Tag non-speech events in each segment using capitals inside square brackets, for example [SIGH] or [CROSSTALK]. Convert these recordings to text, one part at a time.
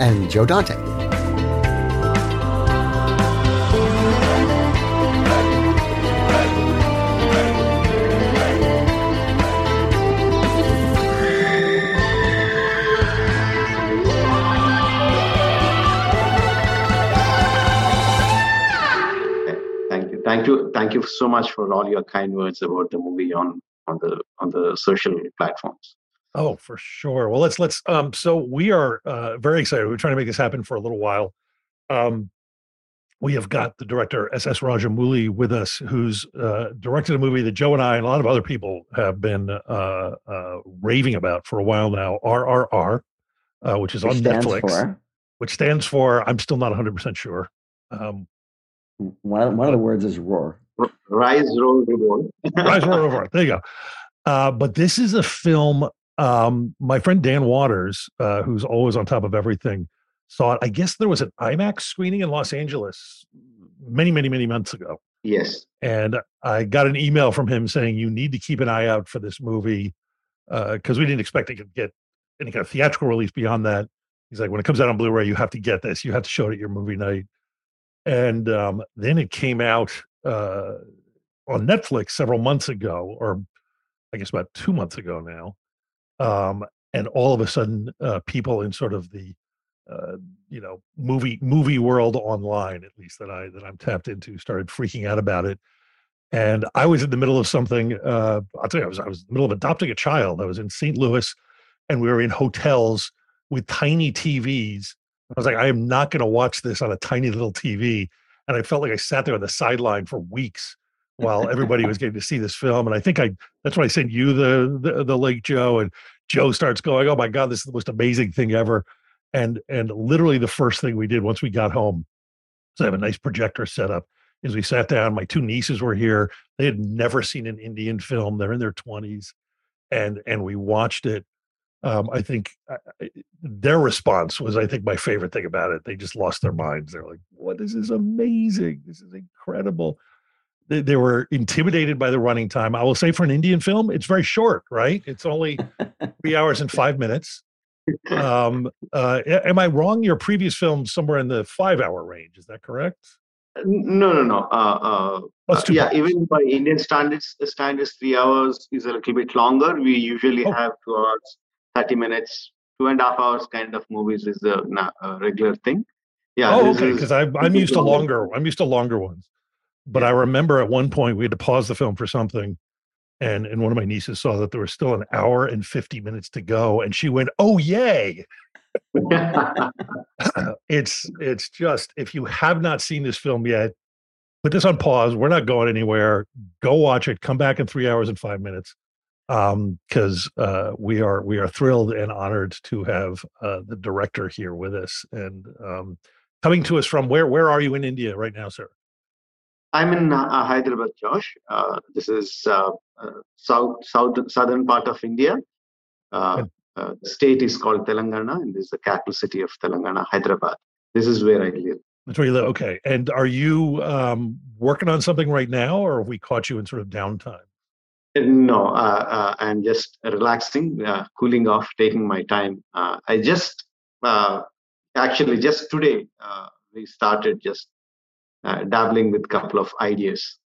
And Joe Dante. Thank you, thank you, thank you so much for all your kind words about the movie on on the on the social platforms. Oh, for sure. Well, let's let's um so we are uh very excited. We're trying to make this happen for a little while. Um we have got the director SS Rajamouli with us, who's uh, directed a movie that Joe and I and a lot of other people have been uh, uh, raving about for a while now. RRR, uh, which is Which on Netflix, for which stands for I'm still not 100 percent sure. Um, one of, one of the words is roar. Rise, roll, revolt. Rise, roar, roar. [LAUGHS] There you go. Uh, but this is a film. Um, my friend Dan Waters, uh, who's always on top of everything, saw it. I guess there was an IMAX screening in Los Angeles many, many, many months ago. Yes, And I got an email from him saying, You need to keep an eye out for this movie because we didn't expect it could get any kind of theatrical release beyond that. He's like, When it comes out on Blu ray, you have to get this. You have to show it at your movie night. And um, then it came out uh, on Netflix several months ago, or I guess about two months ago now. Um, and all of a sudden, uh, people in sort of the uh, you know movie movie world online, at least that I that I'm tapped into, started freaking out about it. And I was in the middle of something. Uh, I'll tell you, I was I was in the middle of adopting a child. I was in St. Louis, and we were in hotels with tiny TVs. I was like, I am not going to watch this on a tiny little TV. And I felt like I sat there on the sideline for weeks while everybody was getting to see this film. And I think I that's when I sent you the the, the link, Joe, and Joe starts going, "Oh my God, this is the most amazing thing ever!" And and literally the first thing we did once we got home, so I have a nice projector set up, is we sat down. My two nieces were here; they had never seen an Indian film. They're in their twenties, and and we watched it. Um, I think uh, their response was, I think, my favorite thing about it. They just lost their minds. They're like, "What is this is amazing? This is incredible." They, they were intimidated by the running time. I will say, for an Indian film, it's very short, right? It's only [LAUGHS] three hours and five minutes. Um, uh, am I wrong? Your previous film somewhere in the five-hour range. Is that correct? no, no, no. Uh, uh, uh, yeah, much. even by Indian standards, the standards three hours is a little bit longer. We usually Oh. have two hours, thirty minutes, two and a half hours kind of movies is the na- uh, regular thing. Yeah. oh, okay. Because I'm I'm used to longer. I'm used to longer ones. But I remember at one point we had to pause the film for something, and and one of my nieces saw that there was still an hour and fifty minutes to go, and she went, "Oh yay!" [LAUGHS] [CLEARS THROAT] it's it's just if you have not seen this film yet, put this on pause. We're not going anywhere. Go watch it. Come back in three hours and five minutes. Um, because uh, we are we are thrilled and honored to have uh, the director here with us and um, coming to us from where where are you in India right now, sir? I'm in uh, Hyderabad, Josh. Uh, this is uh, uh, south, south, southern part of India. Uh, uh, the state is called Telangana, and this is the capital city of Telangana, Hyderabad. This is where I live. That's where you live. Okay. And are you um, working on something right now, or have we caught you in sort of downtime? No, uh, uh, I'm just relaxing, uh, cooling off, taking my time. Uh, I just uh, actually just today uh, we started just uh, dabbling with a couple of ideas.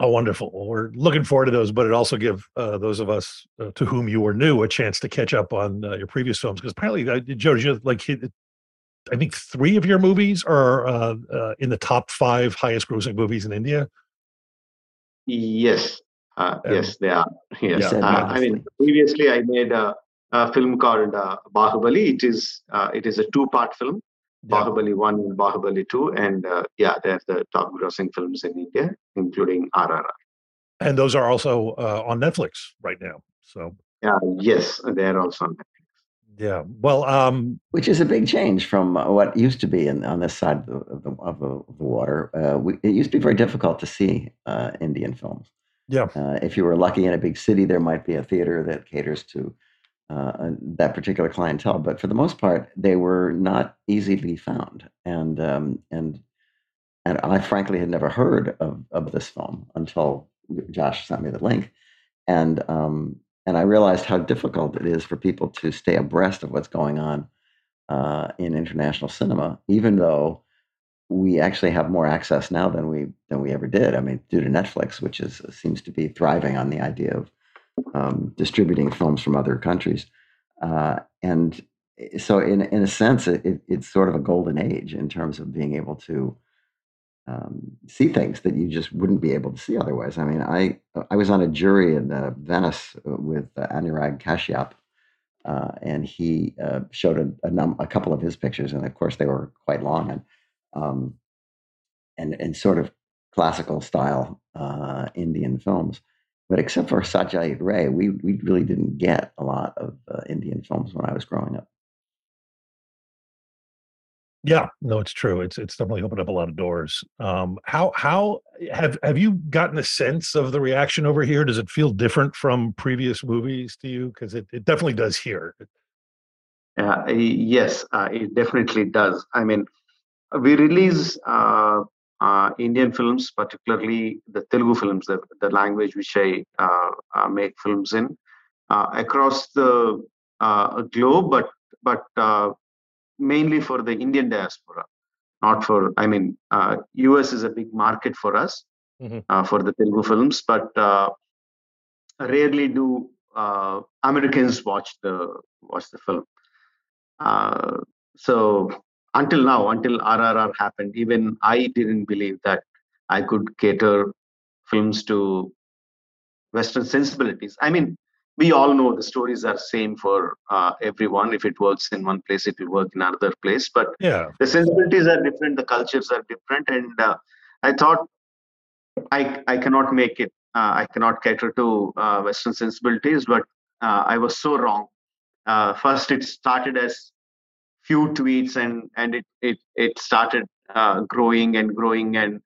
Oh, wonderful. Well, we're looking forward to those, but it also give uh, those of us uh, to whom you were new a chance to catch up on uh, your previous films. Because apparently, uh, Joe, you like, I think three of your movies are uh, uh, in the top five highest grossing movies in India. Yes, uh, Um, yes, they are. [LAUGHS] Yes, Yeah. uh, I mean, previously I made a a film called uh, Bahubali. It is uh, it is a two-part film, Yeah. Bahubali One and Bahubali Two, and uh, yeah, they're the top-grossing films in India, including RRR. And those are also uh, on Netflix right now. So Uh, yes, they're also on Netflix. yeah. Well, um, which is a big change from uh, what used to be in, on this side of the, of the, of the, water. Uh, we, it used to be very difficult to see uh, Indian films. Yeah. Uh, if you were lucky in a big city, there might be a theater that caters to uh, that particular clientele. But for the most part, they were not easily found. And um, and and I frankly had never heard of, of this film until Josh sent me the link. And um, and I realized how difficult it is for people to stay abreast of what's going on uh, in international cinema, even though we actually have more access now than we than we ever did. I mean, due to Netflix, which is seems to be thriving on the idea of um, distributing films from other countries, uh, and so in in a sense, it, it, it's sort of a golden age in terms of being able to um, see things that you just wouldn't be able to see otherwise. I mean, I I was on a jury in uh, Venice with uh, Anurag Kashyap, uh, and he uh, showed a, a, num- a couple of his pictures, and of course they were quite long and um, and and sort of classical style uh, Indian films. But except for Satyajit Ray, we we really didn't get a lot of uh, Indian films when I was growing up. yeah, no, it's true. It's it's definitely opened up a lot of doors. Um, how how have have you gotten a sense of the reaction over here? Does it feel different from previous movies to you? Because it, it definitely does here. Uh, yes, uh, it definitely does. I mean, we release uh, uh, Indian films, particularly the Telugu films, the, the language which I uh, uh, make films in, uh, across the uh, globe, but but uh, mainly for the Indian diaspora, not for. I mean, uh, US is a big market for us Mhm. uh, for the Telugu films, but uh, rarely do uh, Americans watch the watch the film. Uh, so until now, until RRR happened, even I didn't believe that I could cater films to Western sensibilities. I mean, we all know the stories are same for uh, everyone. If it works in one place, it will work in another place. But Yeah, the sensibilities are different, the cultures are different, and uh, I thought I I cannot make it. Uh, I cannot cater to uh, Western sensibilities, but uh, I was so wrong. Uh, first, it started as few tweets, and and it it it started uh, growing and growing, and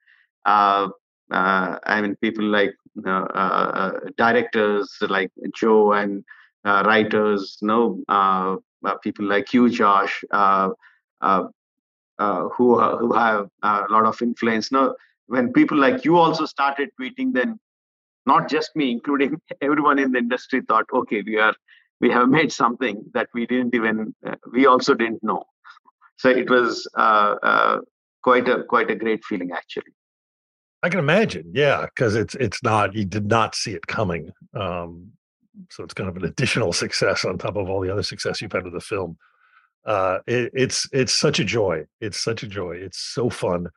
uh, uh, I mean people like uh, uh, directors like Joe and uh, writers, you know, uh, uh, people like you, Josh. Uh, uh, uh, who uh, who have a lot of influence. Now, when people like you also started tweeting, then not just me, including [LAUGHS] everyone in the industry, thought, okay, we are we have made something that we didn't even uh, we also didn't know. So it was uh, uh, quite a quite a great feeling actually. I can imagine. Yeah, because it's it's not you did not see it coming. Um, so it's kind of an [LAUGHS] additional success on top of all the other success you've had with the film. Uh, it, it's it's such a joy. It's such a joy. It's so fun.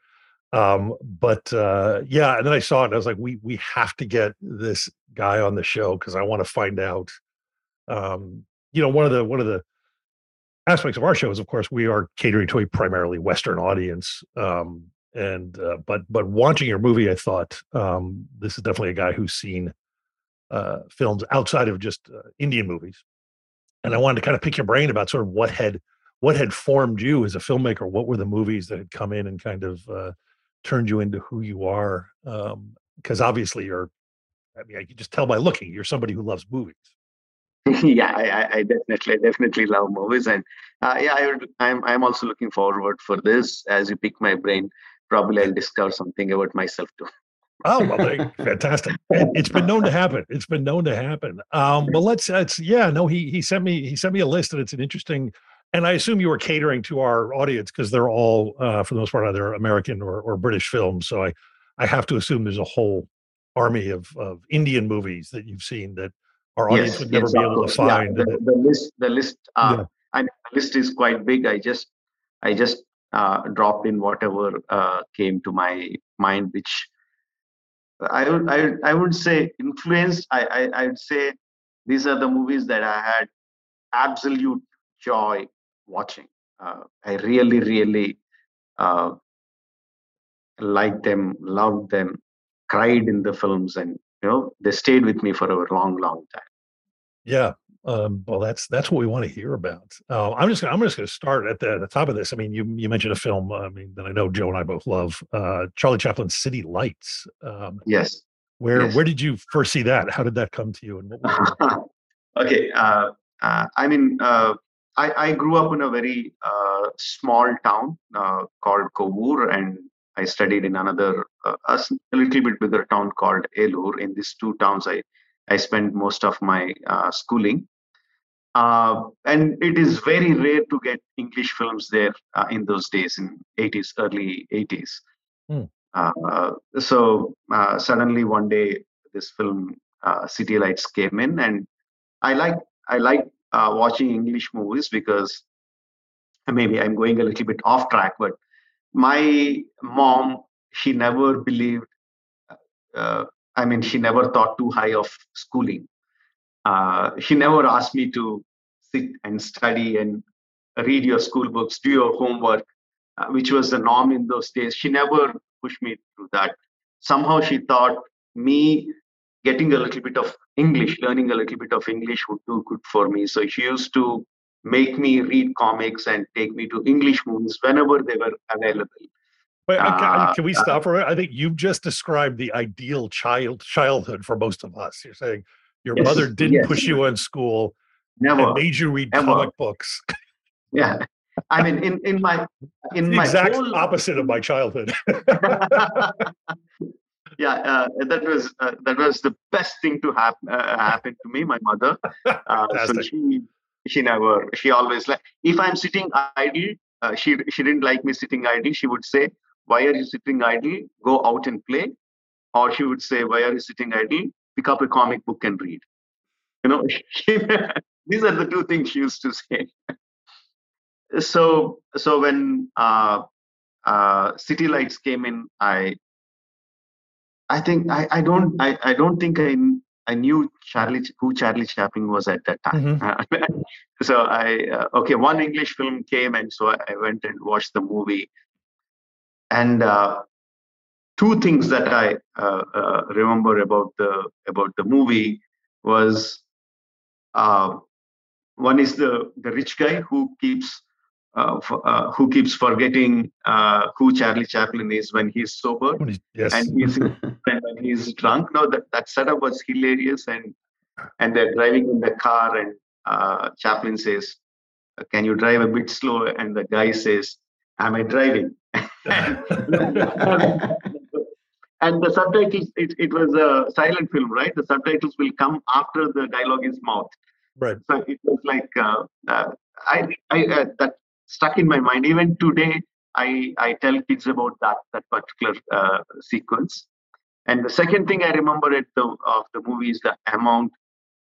Um, but uh, yeah, and then I saw it. and I was like, we we have to get this guy on the show because I want to find out. Um, you know, one of the one of the aspects of our show is, of course, we are catering to a primarily Western audience. Um, and uh, but but watching your movie, I thought um, this is definitely a guy who's seen uh, films outside of just uh, Indian movies. And I wanted to kind of pick your brain about sort of what had what had formed you as a filmmaker. What were the movies that had come in and kind of uh, turned you into who you are? Because obviously, you're. I mean, I can just tell by looking, you're somebody who loves movies. [LAUGHS] yeah, I, I- definitely definitely love movies, and uh, yeah, I would, I'm I'm also looking forward for this. As you pick my brain, probably I'll discover something about myself too. Oh well, fantastic! It, it's been known to happen. It's been known to happen. Um, but let's. It's yeah. No, he he sent me he sent me a list, and it's an interesting. And I assume you were catering to our audience because they're all, uh, for the most part, either American or, or British films. So I I have to assume there's a whole army of of Indian movies that you've seen that our audience would never yes, be able to course. Yeah, find. the, the list, the list, uh, Yeah. I mean, the list is quite big. I just, I just uh, dropped in whatever uh, came to my mind, which I would, I, would- I would say influenced. I, I, I would say these are the movies that I had absolute joy watching. Uh, I really, really uh, liked them, loved them, cried in the films, and you know they stayed with me for a long, long time. Yeah. Um, well, that's that's what we want to hear about. Uh, I'm just gonna, I'm just going to start at the, the, top of this. I mean, you you mentioned a film. I mean, that I know Joe and I both love. Uh, Charlie Chaplin's City Lights. Um, yes. Where yes. where did you first see that? How did that come to you? And what was [LAUGHS] okay. Uh, uh, I mean, uh, I, I grew up in a very uh, small town uh, called Kovur, and I studied in another, uh, a little bit bigger town called Elur. In these two towns, I, I spent most of my uh, schooling. Uh, and it is very rare to get English films there uh, in those days, in 80s, early 80s. Hmm. so suddenly one day, this film City Lights came in, and I like I like uh, watching English movies because maybe I'm going a little bit off track, but my mom, she never believed, uh, I mean, she never thought too high of schooling. Uh, she never asked me to sit and study and read your school books, do your homework, uh, which was the norm in those days. She never pushed me through that. Somehow she thought me getting a little bit of English, learning a little bit of English would do good for me. So she used to make me read comics and take me to English movies whenever they were available. Wait, uh, can we stop for it? I think you've just described the ideal child childhood for most of us. You're saying your yes, mother didn't yes. push you in school, never made you read Never. comic books. Yeah, I mean, in in my [LAUGHS] in the my exact whole... opposite of my childhood. [LAUGHS] [LAUGHS] yeah, uh, that was uh, that was the best thing to happen uh, happen to me. My mother, uh, so she she never she always like if I'm sitting idle, uh, she she didn't like me sitting idle. She would say, "Why are you sitting idle? Go out and play," or she would say, "Why are you sitting idle? Pick up a comic book and read." You know, [LAUGHS] these are the two things she used to say. so so when uh, uh, City Lights came in, I I think I, I don't I, I don't think I I knew Charlie who Charlie Chaplin was at that time. Mm-hmm. [LAUGHS] so I uh, okay one English film came and so I went and watched the movie. And uh, two things that I uh, uh remember about the about the movie was uh, one is the the rich guy who keeps uh, uh, who keeps forgetting uh, who Charlie Chaplin is when he's sober yes. and he's [LAUGHS] he's drunk. No, that, that setup was hilarious, and and they're driving in the car, and uh, Chaplin says, "Can you drive a bit slow?" And the guy says, "Am I driving?" [LAUGHS] and the subtitles, it, it was a silent film, right? The subtitles will come after the dialogue is mouthed. Right. So it was like uh, uh, I, I uh, that stuck in my mind. Even today, I, I tell kids about that that particular uh, sequence. And the second thing I remember at the of the movie is the amount,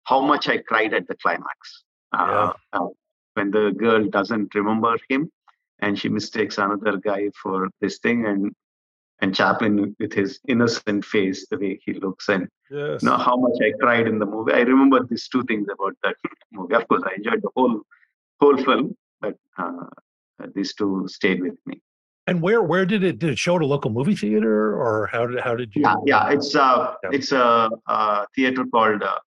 how much I cried at the climax. Uh, yeah. Uh, when the girl doesn't remember him, and she mistakes another guy for this thing, and and Chaplin with his innocent face, the way he looks, and yes. you know how much I cried in the movie. I remember these two things about that [LAUGHS] movie. Of course, I enjoyed the whole whole film, but uh, these two stayed with me. And where where did it did it show at a local movie theater or how did how did you? Yeah, yeah it's uh yeah. it's a, a, theater called uh,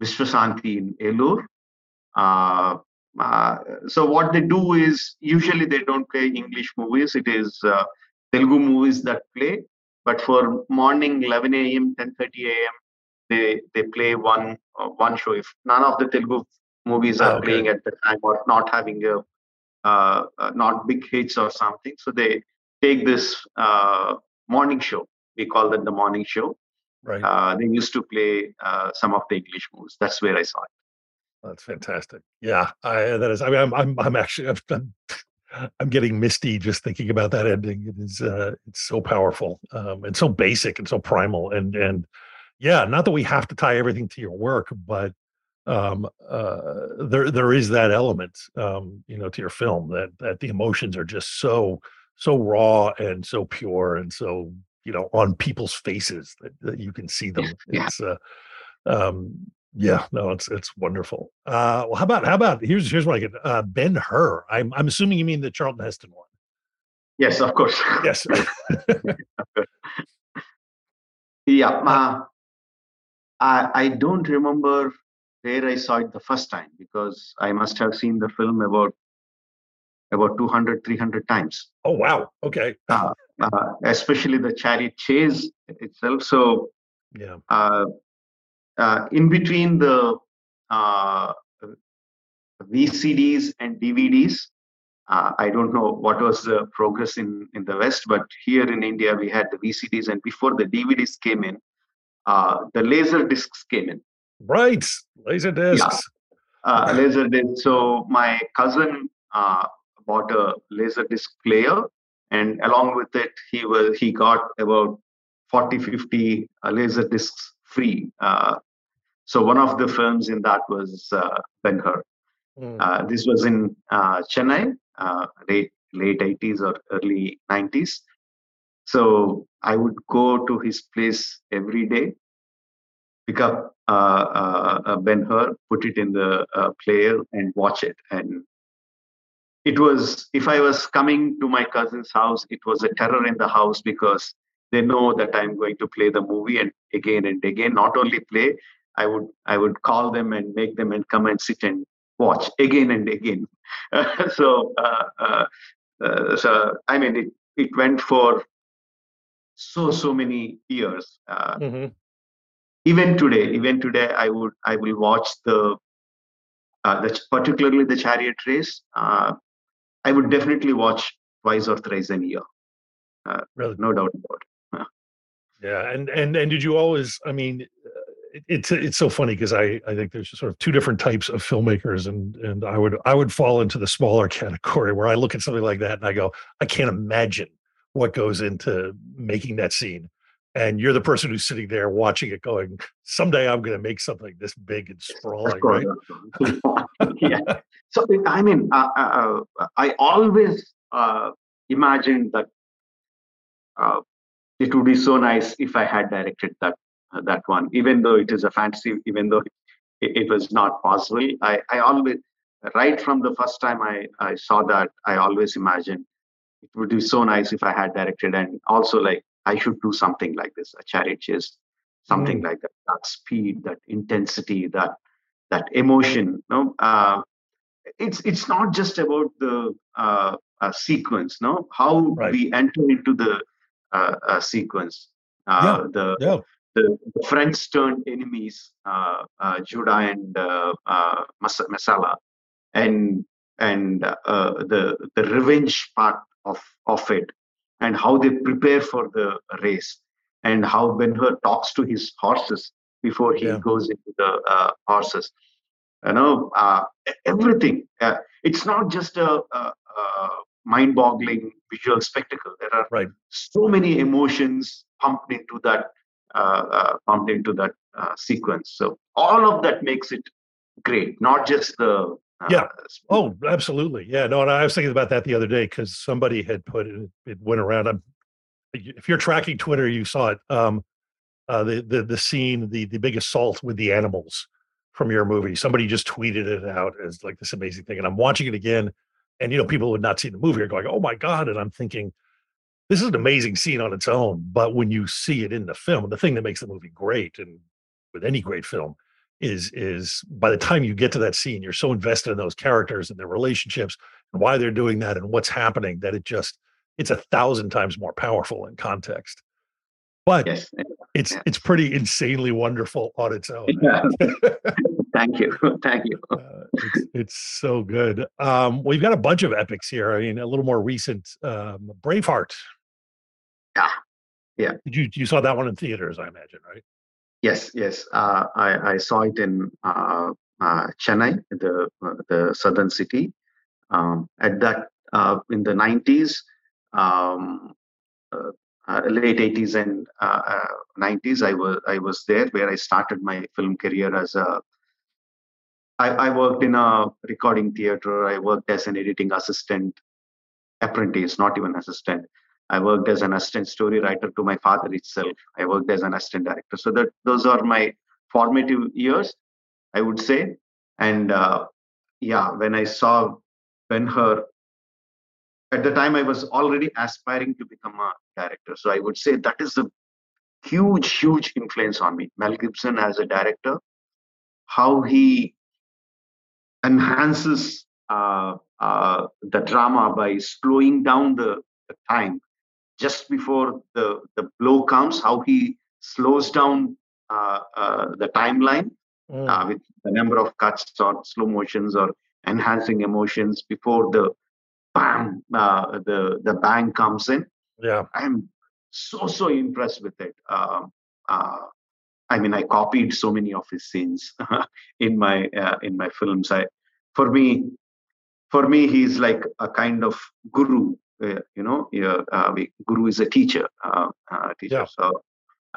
Vishwasanti in Elur. Uh, uh, so what they do is usually they don't play English movies. It is uh, Telugu movies that play. But for morning 11 a.m. 10:30 a.m. they they play one uh, one show. If none of the Telugu movies are oh, okay. playing at the time or not having a uh, uh, not big hits or something. So they take this uh, morning show. We call that the morning show. Right. they used to play some of the English movies. That's where I saw it. That's fantastic. Yeah, I, that is. I mean, I'm, I'm, I'm actually, I'm, I'm getting misty just thinking about that ending. It is, uh, it's so powerful um, and so basic and so primal. And and yeah, not that we have to tie everything to your work, but um, uh, there there is that element, um, you know, to your film that that the emotions are just so so raw and so pure and so you know on people's faces that, that you can see them. Yeah. It's uh, um, Yeah, no, it's it's wonderful. Uh, well, how about how about here's here's what I get. Uh, Ben Hur. I'm I'm assuming you mean the Charlton Heston one. Yes, of course. Yes. [LAUGHS] yeah. [LAUGHS] Uh, I I don't remember where I saw it the first time because I must have seen the film about about 200 300 times. Oh wow. Okay. Uh, uh, especially the chariot chase itself. So yeah. uh, uh in between the uh, vcds and dvds uh, i don't know what was the progress in in the west but here in india we had the vcds and before the dvds came in the laser discs came in right laser discs. Yeah. laser disc so my cousin uh, bought a laser disc player and along with it he was he got about 40 50 uh, laser discs free. Uh, so one of the films in that was uh, ben hur mm. uh, this was in uh, chennai uh, late late 80s or early 90s so i would go to his place every day pick up uh, ben hur put it in the player and watch it and it was if i was coming to my cousin's house it was a terror in the house because they know that i'm going to play the movie and again and again not only play i would i would call them and make them and come and sit and watch again and again [LAUGHS] so uh, uh, uh, so i mean it it went for so so many years uh, mm-hmm. Even today even today i would i will watch the uh, the, particularly the chariot race. Uh, I would definitely watch twice or thrice a year. Uh, really? No doubt about it. Yeah. yeah, and and and did you always? I mean, uh, it's it's so funny because I I think there's sort of two different types of filmmakers, and and I would I would fall into the smaller [LAUGHS] category where I look at something like that and I go, I can't imagine what goes into making that scene and you're the person who's sitting there watching it going someday i'm going to make something this big and [LAUGHS] sprawling right? [LAUGHS] yeah. So i mean uh, uh, uh, i always uh, imagined that uh, it would be so nice if i had directed that uh, that one even though it is a fantasy even though it, it, was not possible. I i always right from the first time i i saw that i always imagined it would be so nice if i had directed and also like I should do something like this, a chariot chase, something mm. like that. That speed, that intensity, that that emotion. No, uh, it's it's not just about the uh, uh, sequence. No, how right. we enter into the uh, uh, sequence. Uh, yeah. The, yeah. the the friends turned enemies, Judah and Messala, and and the the revenge part of of it and how they prepare for the race and how Ben Hur talks to his horses before he yeah. goes into the uh, horses. You know, uh, everything. Uh, it's not just a, a, a, mind-boggling visual spectacle. There are right. so many emotions pumped into that uh, uh, pumped into that uh, sequence. So all of that makes it great. Not just the yeah. Uh, oh, absolutely. Yeah. No, and I was thinking about that the other day because somebody had put it, it went around. I'm, if you're tracking Twitter, you saw it. Um, uh, the the the scene, the the big assault with the animals from your movie. Somebody just tweeted it out as like this amazing thing, and I'm watching it again, and you know people would not see the movie are going, "Oh my god!" And I'm thinking, this is an amazing scene on its own, but when you see it in the film, the thing that makes the movie great, and with any great film, is is by the time you get to that scene you're so invested in those characters and their relationships and why they're doing that and what's happening that it just it's a thousand times more powerful in context. But yes. it's yes. it's pretty insanely wonderful on its own. Yeah. [LAUGHS] thank you. [LAUGHS] Thank you. Uh, it's, it's, so good. Um we've got a bunch of epics here. I mean a little more recent um braveheart. Yeah. Yeah you you saw that one in theaters i imagine right Yes, yes. Uh, I, I, saw it in uh, uh, Chennai, the uh, the southern city. Um, at that, uh, in the 90s, um, uh, late 80s and 90s, I was I was there where I started my film career as a. I, I worked in a recording theater. I worked as an editing assistant, apprentice, not even assistant I worked as an assistant story writer to my father itself. I worked as an assistant director. So that those are my formative years. I would say. And uh, yeah, when I saw Ben Hur, at the time I was already aspiring to become a director. So I would say that is a huge, huge influence on me. Mel Gibson as a director, how he enhances uh, uh, the drama by slowing down the, the time just before the, the blow comes, how he slows down uh, uh, the timeline Mm. uh, with the number of cuts or slow motions or enhancing emotions before the bang, uh, the, the bang comes in. yeah. I'm so, so impressed with it. Um, uh, I mean, I copied so many of his scenes [LAUGHS] in my uh, in my films. I, for me, for me, he's like a kind of guru. Uh, you know, uh, we, guru is a teacher. Uh, teacher. Yeah. So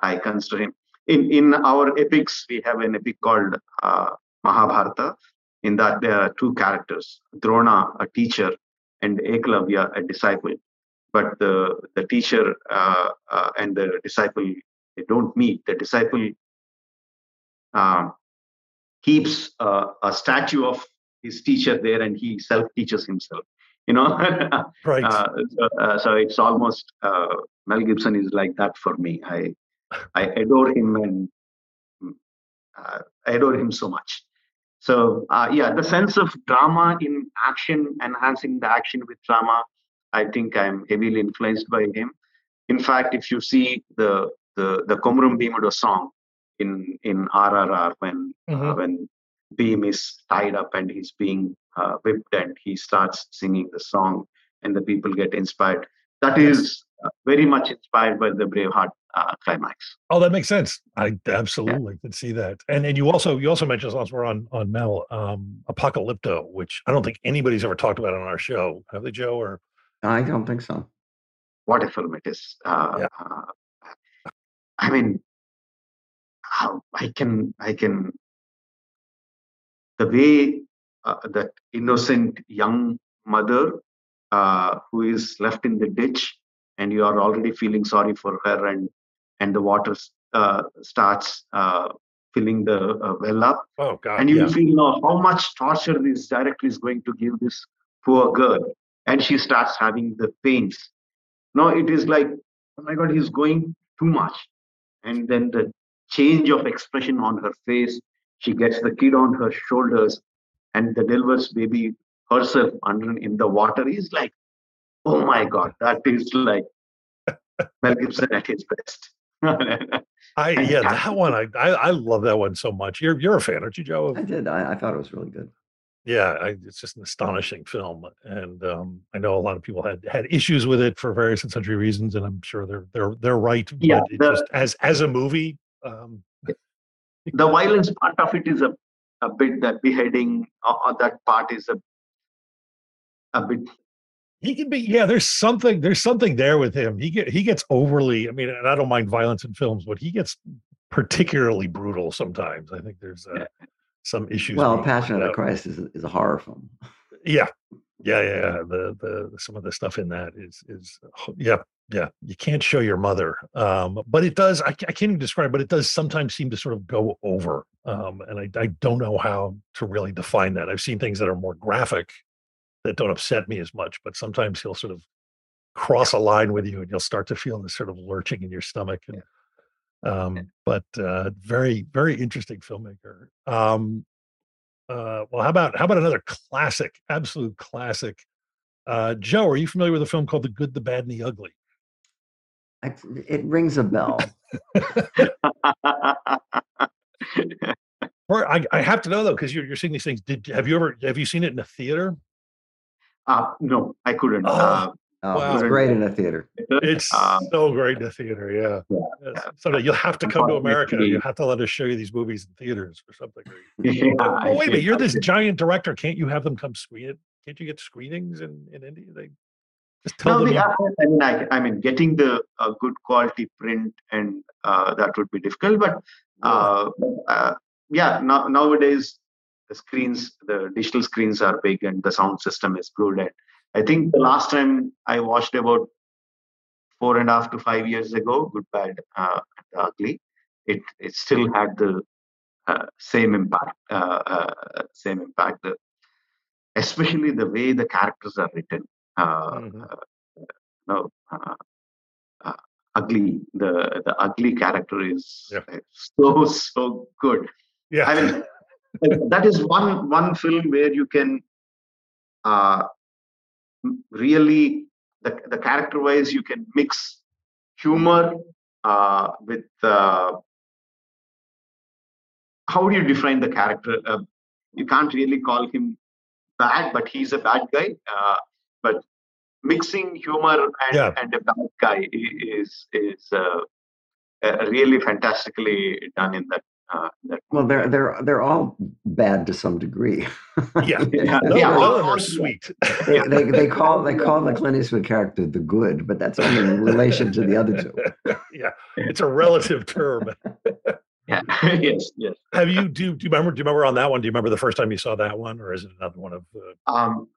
I consider him. In in our epics, we have an epic called uh, Mahabharata. In that, there are two characters: Drona, a teacher, and Eklavya, a disciple. But the the teacher uh, uh, and the disciple they don't meet. The disciple uh, keeps uh, a statue of his teacher there, and he self teaches himself. You know, [LAUGHS] Right. uh, so, uh, so it's almost uh, Mel Gibson is like that for me. I I adore him and mm, uh, I adore him so much. So uh, yeah, the sense of drama in action, enhancing the action with drama, I think I'm heavily influenced by him. In fact, if you see the the the Komuram Bheemudo song in in RRR when uh, Mhm. when Bheem is tied up and he's being uh, whipped and he starts singing the song and the people get inspired. That is uh, very much inspired by the Braveheart uh, climax. Oh, that makes sense. I absolutely can see that. And and you also you also mentioned elsewhere on on Mel um, Apocalypto, which I don't think anybody's ever talked about on our show, have they, Joe? Or I don't think so. What a film it is! Uh, Yeah. uh, I mean, how I can I can the way that innocent young mother uh, who is left in the ditch and you are already feeling sorry for her and and the water uh, starts uh, filling the uh, well up. Oh god, and you yeah. feel now how much torture this director is going to give this poor girl. And she starts having the pains. No it is like oh my god he's going too much. And then the change of expression on her face she gets the kid on her shoulders and the delivers baby herself under in the water is like oh my god that is like [LAUGHS] mel gibson at his best [LAUGHS] I yeah, that one I, I I love that one so much. You're you're a fan, aren't you, Joe? I did. I, I thought it was really good. Yeah, I, it's just an astonishing film, and um, I know a lot of people had had issues with it for various and sundry reasons, and I'm sure they're they're they're right. Yeah, but it the- just as as a movie, um, the violence part of it is a, a bit that beheading or uh, that part is a a bit he can be yeah. There's something there's something there with him. He get he gets overly. I mean, and I don't mind violence in films, but he gets particularly brutal sometimes. I think there's uh, some issues. Well, being Passion of the. Christ is, is a horror film. Yeah, yeah, yeah. yeah. The the some of the stuff in that is is h- yeah yeah. You can't show your mother, um, but it does. I, I can't even describe, but it does sometimes seem to sort of go over, um, and I I don't know how to really define that. I've seen things that are more graphic that don't upset me as much, but sometimes he'll sort of cross a line with you, and you'll start to feel this sort of lurching in your stomach. And, um, but uh, very very interesting filmmaker. Um, uh, well, how about how about another classic, absolute classic? Uh, Joe, are you familiar with a film called The Good, the Bad, and the Ugly? I, it rings a bell. [LAUGHS] Or I, I have to know though, because you're, you're seeing these things. Did have you ever have you seen it in a theater? uh, no i couldn't Oh, uh, Oh, It's great in a theater. It's um, so great in a theater. Yeah. Yeah, Yes. Someday you'll have to come to America. You have to let us show you these movies in theaters or something. [LAUGHS] yeah, oh, wait a minute, you're this giant director. Can't you have them come screen it? Can't you get screenings in in India? They just tell No, them. we, I, I mean, I, I mean, getting the uh, good quality print and uh, that would be difficult. But uh, uh, yeah, now, nowadays the screens, the digital screens are big and the sound system is good. And I think the last time I watched about four and a half to five years ago, Good, Bad, uh, and Ugly, it it still had the uh, same impact. Uh, uh, same impact. The, especially the way the characters are written. Uh, Mhm. uh, no, uh, uh, ugly. The the ugly character is Yeah. so [LAUGHS] so good. Yeah. I mean, [LAUGHS] that is one one film where you can uh, really the the character wise you can mix humor uh, with uh, how do you define the character? Uh, you can't really call him bad, but he's a bad guy. But mixing humor and, Yeah. and a bad guy is is uh, uh, really fantastically done in that. Uh, that Well, they're they're they're all bad to some degree. yeah. [LAUGHS] Yeah, No, yeah, all- of them all- are sweet. they, they they call they call the Clint Eastwood character the good, but that's only in relation to the other two. [LAUGHS] yeah. It's a relative term. [LAUGHS] yeah, yes, yes. Have you do do you remember do you remember on that one? Do you remember the first time you saw that one, or is it another one of uh, Um,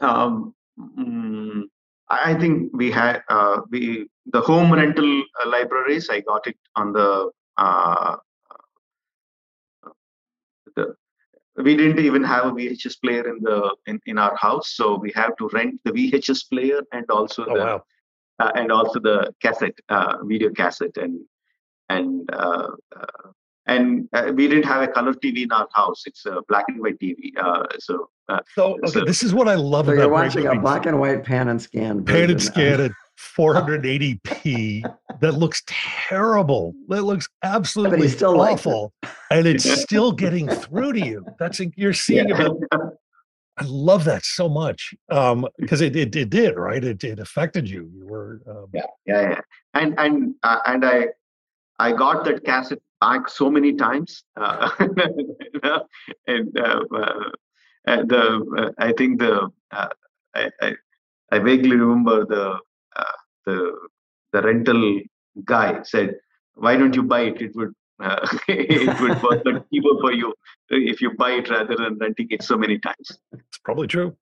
um, mm, I think we had uh, we the home rental uh, libraries. I got it on the uh, the we didn't even have a VHS player in the in, in our house, so we have to rent the VHS player and also oh the wow. uh, and also the cassette uh, video cassette and and uh, uh, and uh, we didn't have a color TV in our house. It's a black and white TV. Uh, so So okay, So- this is what I love So about you're great watching a black and white pan and scan. pan and version of- scan at [LAUGHS] 480p that looks terrible. That looks absolutely still likes it. awful, and it's [LAUGHS] still getting through to you. That's you're seeing about. [LAUGHS] I love that so much um because it, it it did right. It it affected you. You were um, yeah yeah yeah and and uh, and i i got that cassette back so many times uh, and uh, uh, the uh, i think the uh, I, I i vaguely remember the uh, the the rental guy said why don't you buy it it would uh, [LAUGHS] it would work out [LAUGHS] cheaper for you if you buy it rather than renting it so many times It's probably true.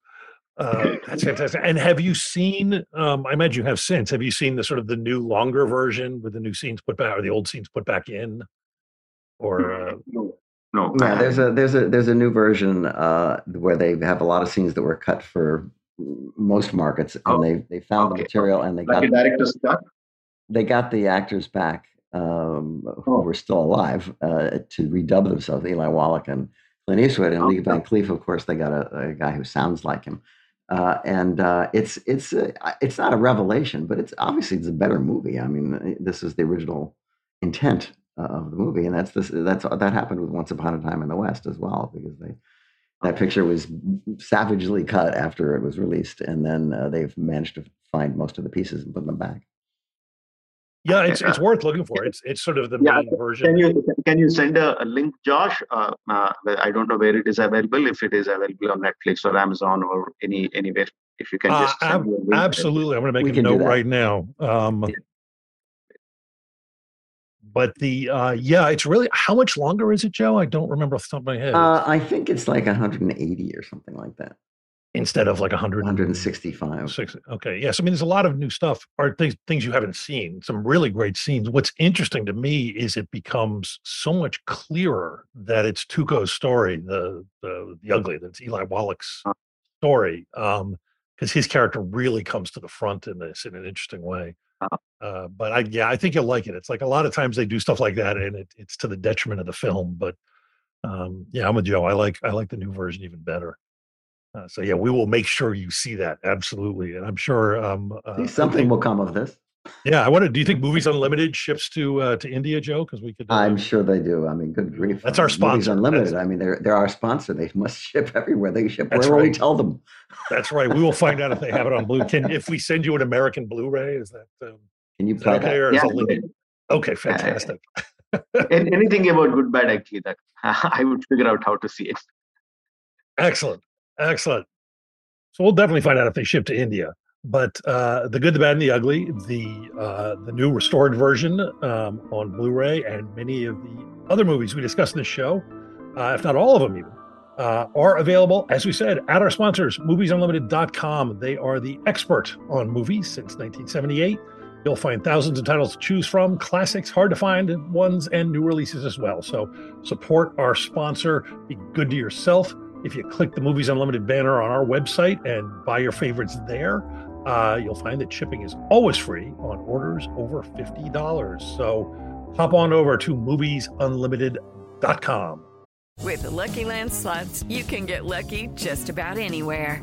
Uh, [LAUGHS] that's fantastic. And have you seen? Um, I imagine you have since. Have you seen the sort of the new longer version with the new scenes put back or the old scenes put back in? Or uh, no no Yeah, there's a there's a there's a new version uh, where they have a lot of scenes that were cut for most markets, and Oh, they they found okay, the material and they like got a director's cut they got the actors back um, who Oh. were still alive uh, to redub themselves. Eli Wallach and Clint Eastwood and Lee Okay. Van Cleef, of course, they got a, a guy who sounds like him. Uh, and uh, it's it's uh, it's not a revelation, but it's obviously it's a better movie. I mean, this is the original intent of the movie, and that's this that's that happened with Once Upon a Time in the West as well, because they that picture was savagely cut after it was released, and then uh, they've managed to find most of the pieces and put them back. yeah, it's it's worth looking for. It's it's sort of the Yeah, main version. Can you can you send a, a link, Josh? Uh, uh, I don't know where it is available. If it is available on Netflix or Amazon or any anywhere, if you can Uh, just send ab- me a link. Absolutely, I'm going to We make a note right now. Um, Yeah. But the uh, yeah, it's really how much longer is it, Joe? I don't remember off the top of my head. Uh, I think it's like 180 or something like that. Instead of like 100 165. Six. Okay. Yes. I mean, there's a lot of new stuff or things things you haven't seen. Some really great scenes. What's interesting to me is it becomes so much clearer that it's Tuco's story, the the the ugly, that's Eli Wallach's Uh. story. Um, because his character really comes to the front in this in an interesting way. Uh, but I yeah, I think you'll like it. It's like a lot of times they do stuff like that and it, it's to the detriment of the film. But um, yeah, I'm with Joe. I like I like the new version even better. Uh, so yeah, we will make sure you see that absolutely, and I'm sure. Um, uh, something will come of this. Yeah, I wonder. Do you think Movies Unlimited ships to uh, to India, Joe? Because we could. Uh, I'm sure they do. I mean, good grief. That's our sponsor. Movies. Unlimited. That's- I mean, they're they're our sponsor. They must [LAUGHS] ship everywhere. They ship That's wherever we tell them. that's right. We will find out if they have it on Blue. Can if we send you an American Blu-ray? Is that um, Can you is play that okay? that? Yeah, it? Okay, fantastic. An- [LAUGHS] anything about good bad actually that [LAUGHS] I would figure out how to see it. Excellent, excellent. So we'll definitely find out if they ship to India. But uh, the good, the bad, and the ugly, the uh, the new restored version um, on Blu-ray, and many of the other movies we discussed in this show, uh, if not all of them even, uh, are available, as we said, at our sponsors, MoviesUnlimited.com. They are the expert on movies since 1978. You'll find thousands of titles to choose from, classics, hard to find ones, and new releases as well. So support our sponsor, be good to yourself. If you click the Movies Unlimited banner on our website and buy your favorites there, uh, you'll find that shipping is always free on orders over $50. So hop on over to moviesunlimited.com. With the Lucky Land slots, you can get lucky just about anywhere.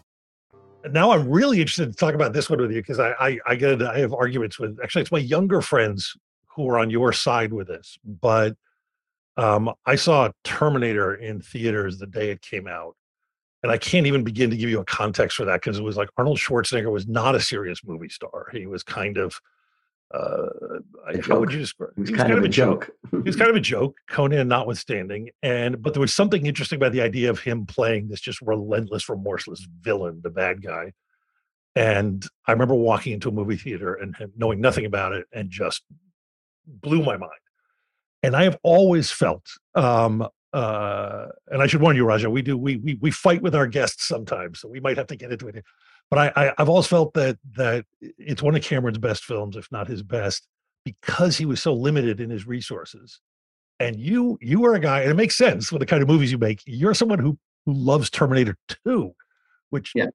Now I'm really interested to talk about this one with you because I, I I get I have arguments with actually it's my younger friends who are on your side with this, but um, I saw Terminator in theaters the day it came out, and I can't even begin to give you a context for that because it was like Arnold Schwarzenegger was not a serious movie star. He was kind of uh, how would you describe? He was, kind, of, a joke. was [LAUGHS] kind of a joke, Conan notwithstanding. And but there was something interesting about the idea of him playing this just relentless, remorseless villain, the bad guy. And I remember walking into a movie theater and knowing nothing about it, and just blew my mind. And I have always felt, um, uh, and I should warn you, Raja, we do we we we fight with our guests sometimes, so we might have to get into it but I, I have always felt that that it's one of Cameron's best films, if not his best, because he was so limited in his resources. And you you are a guy, and it makes sense with the kind of movies you make. You're someone who who loves Terminator 2, which yeah.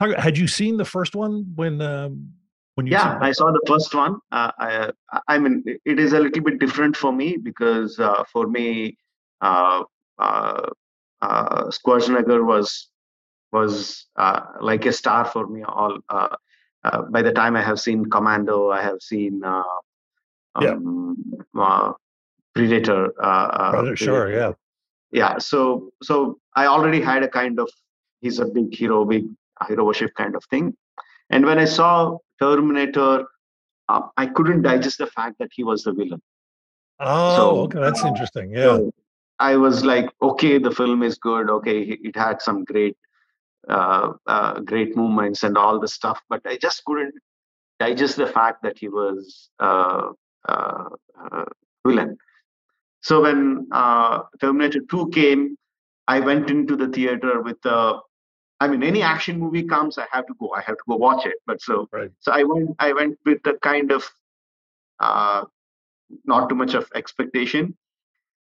had you seen the first one when um, when you yeah i saw the first one uh, I, I mean it is a little bit different for me because uh, for me uh, uh, uh, Schwarzenegger was was uh, like a star for me. All uh, uh, by the time I have seen Commando, I have seen uh, um, yeah. Predator. Predator. Sure, yeah, yeah. So so I already had a kind of he's a big hero, big hero worship kind of thing. And when I saw Terminator, uh, I couldn't digest the fact that he was the villain. Oh, so, okay, that's uh, interesting. Yeah. So I was like, okay, the film is good. Okay, it had some great uh, uh, great movements and all the stuff, but I just couldn't digest the fact that he was uh, uh, uh villain. So when uh, Terminator 2 came, I went into the theater with the. I mean, any action movie comes, I have to go. I have to go watch it. But so, right. so I went. I went with the kind of uh, not too much of expectation,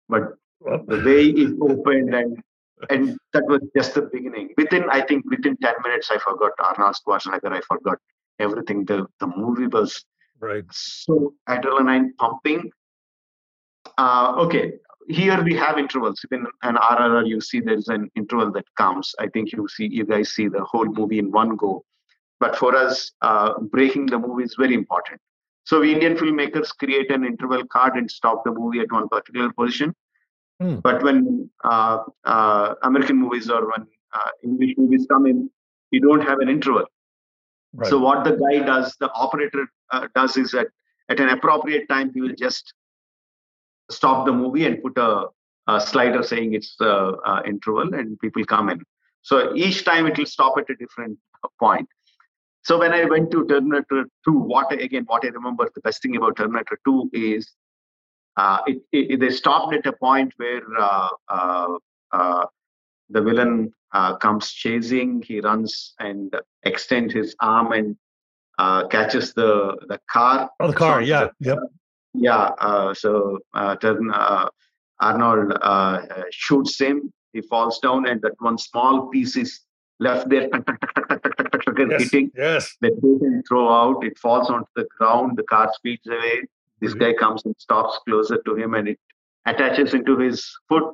but well, the way it opened and and that was just the beginning. Within, I think, within 10 minutes, I forgot Arnold Schwarzenegger. I forgot everything. The, the movie was right. so adrenaline pumping. Uh, okay, here we have intervals. In an RRR, you see there's an interval that comes. I think you see, you guys see the whole movie in one go. But for us, uh, breaking the movie is very important. So we Indian filmmakers create an interval card and stop the movie at one particular position. Mm. But when uh, uh, American movies or when uh, English movies come in, you don't have an interval. Right. So what the guy does, the operator uh, does is that at an appropriate time, he will just stop the movie and put a, a slider saying it's uh, interval, and people come in. So each time it will stop at a different point. So when I went to Terminator 2, what again, what I remember the best thing about Terminator 2 is it, it, they stopped at a point where uh, uh, uh the villain uh, comes chasing. He runs and extends his arm and catches the the car. Oh, the car, yeah, yep. Yeah. so turn, Arnold shoots him. He falls down, and that one small piece is left there, yes, hitting. Yes. They take and throw out. It falls onto the ground. The car speeds away. This guy comes and stops closer to him and it attaches into his foot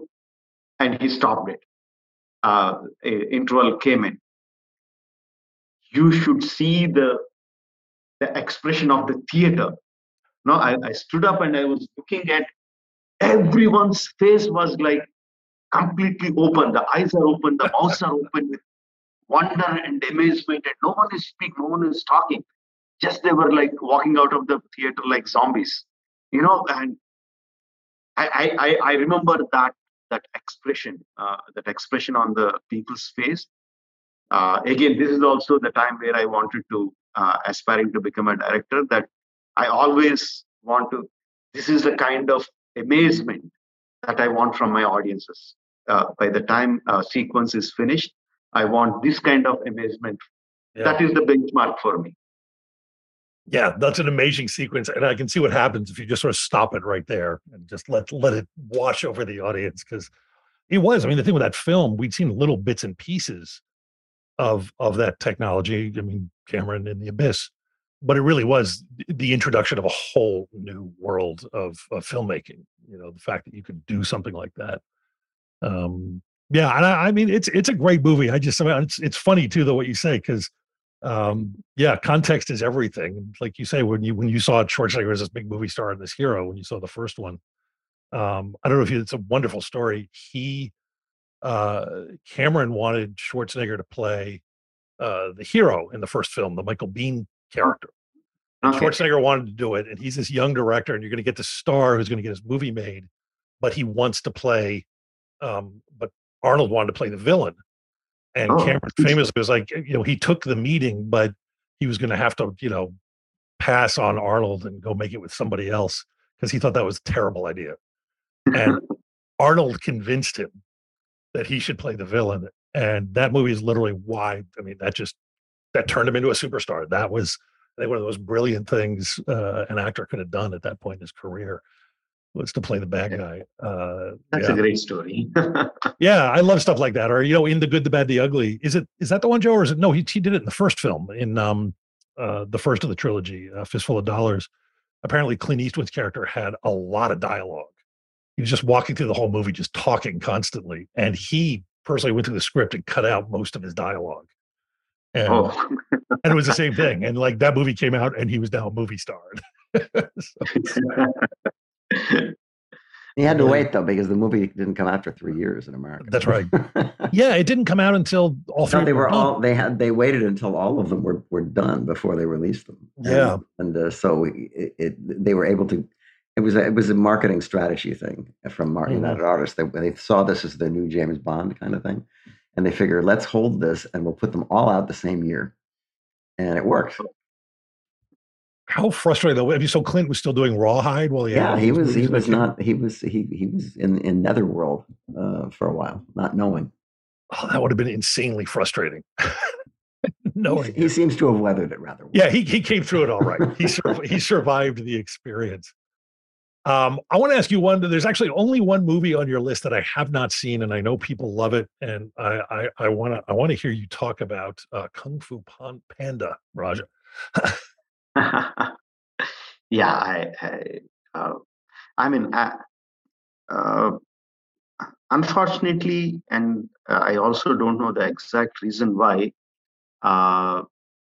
and he stopped it. Uh, interval came in. You should see the the expression of the theater. No, I, I stood up and I was looking at everyone's face was like completely open. The eyes are open, the mouths are open with wonder and amazement, and no one is speaking, no one is talking just they were like walking out of the theater like zombies you know and I, I I remember that that expression, uh, that expression on the people's face. Uh, again, this is also the time where I wanted to uh, aspiring to become a director. That I always want to. This is the kind of amazement that I want from my audiences. Uh, by the time a sequence is finished, I want this kind of amazement. Yeah. That is the benchmark for me. Yeah, that's an amazing sequence, and I can see what happens if you just sort of stop it right there and just let let it wash over the audience because it was. I mean, the thing with that film, we'd seen little bits and pieces of of that technology. I mean, Cameron in the Abyss, but it really was the introduction of a whole new world of, of filmmaking. You know, the fact that you could do something like that. Um, yeah, and I, I mean, it's it's a great movie. I just it's it's funny too, though what you say because um yeah context is everything like you say when you when you saw schwarzenegger as this big movie star and this hero when you saw the first one um i don't know if you, it's a wonderful story. He uh cameron wanted schwarzenegger to play uh the hero in the first film the michael biehn character and Okay. schwarzenegger wanted to do it and he's this young director and you're going to get the star who's going to get his movie made but he wants to play um but arnold wanted to play the villain and Oh, Cameron famously was like, you know, he took the meeting, but he was going to have to, you know, pass on Arnold and go make it with somebody else because he thought that was a terrible idea. And [LAUGHS] Arnold convinced him that he should play the villain. And that movie is literally why, I mean, that just, that turned him into a superstar. That was, I think, one of the most brilliant things uh, an actor could have done at that point in his career was to play the bad guy. Uh, That's yeah. a great story. [LAUGHS] Yeah, I love stuff like that. Or you know, in the good, the bad, the ugly. Is it is that the one, Joe, or is it no? He he did it in the first film, in um, uh, the first of the trilogy, uh, Fistful of Dollars. Apparently, Clint Eastwood's character had a lot of dialogue. He was just walking through the whole movie, just talking constantly, and he personally went through the script and cut out most of his dialogue. And, oh, [LAUGHS] and it was the same thing. And like that movie came out, and he was now a movie star. [LAUGHS] So, He had to wait though because the movie didn't come out for three years in America. That's right. [LAUGHS] yeah, it didn't come out until all three. No, they of them were all they had. They waited until all of them were, were done before they released them. Yeah. and, uh, so it, it, they were able to. It was a, it was a marketing strategy thing from Martin Mhm. United Artists. They they saw this as the new James Bond kind of thing, and they figured let's hold this and we'll put them all out the same year, and it worked. How frustrating though. I mean, so Clint was still doing Rawhide while he Yeah, he was he was not he was he he was in in Netherworld uh, for a while, not knowing. Oh, that would have been insanely frustrating. [LAUGHS] He, he seems to have weathered it rather well. Yeah, he, he came through it all right. He sur- [LAUGHS] he survived the experience. Um, I want to ask you one. There's actually only one movie on your list that I have not seen, and I know people love it. And I I, I want to I want to hear you talk about uh, Kung Fu Panda, Raja. [LAUGHS] [LAUGHS] yeah, I, I, uh, I mean, uh, uh, unfortunately, and uh, I also don't know the exact reason why uh,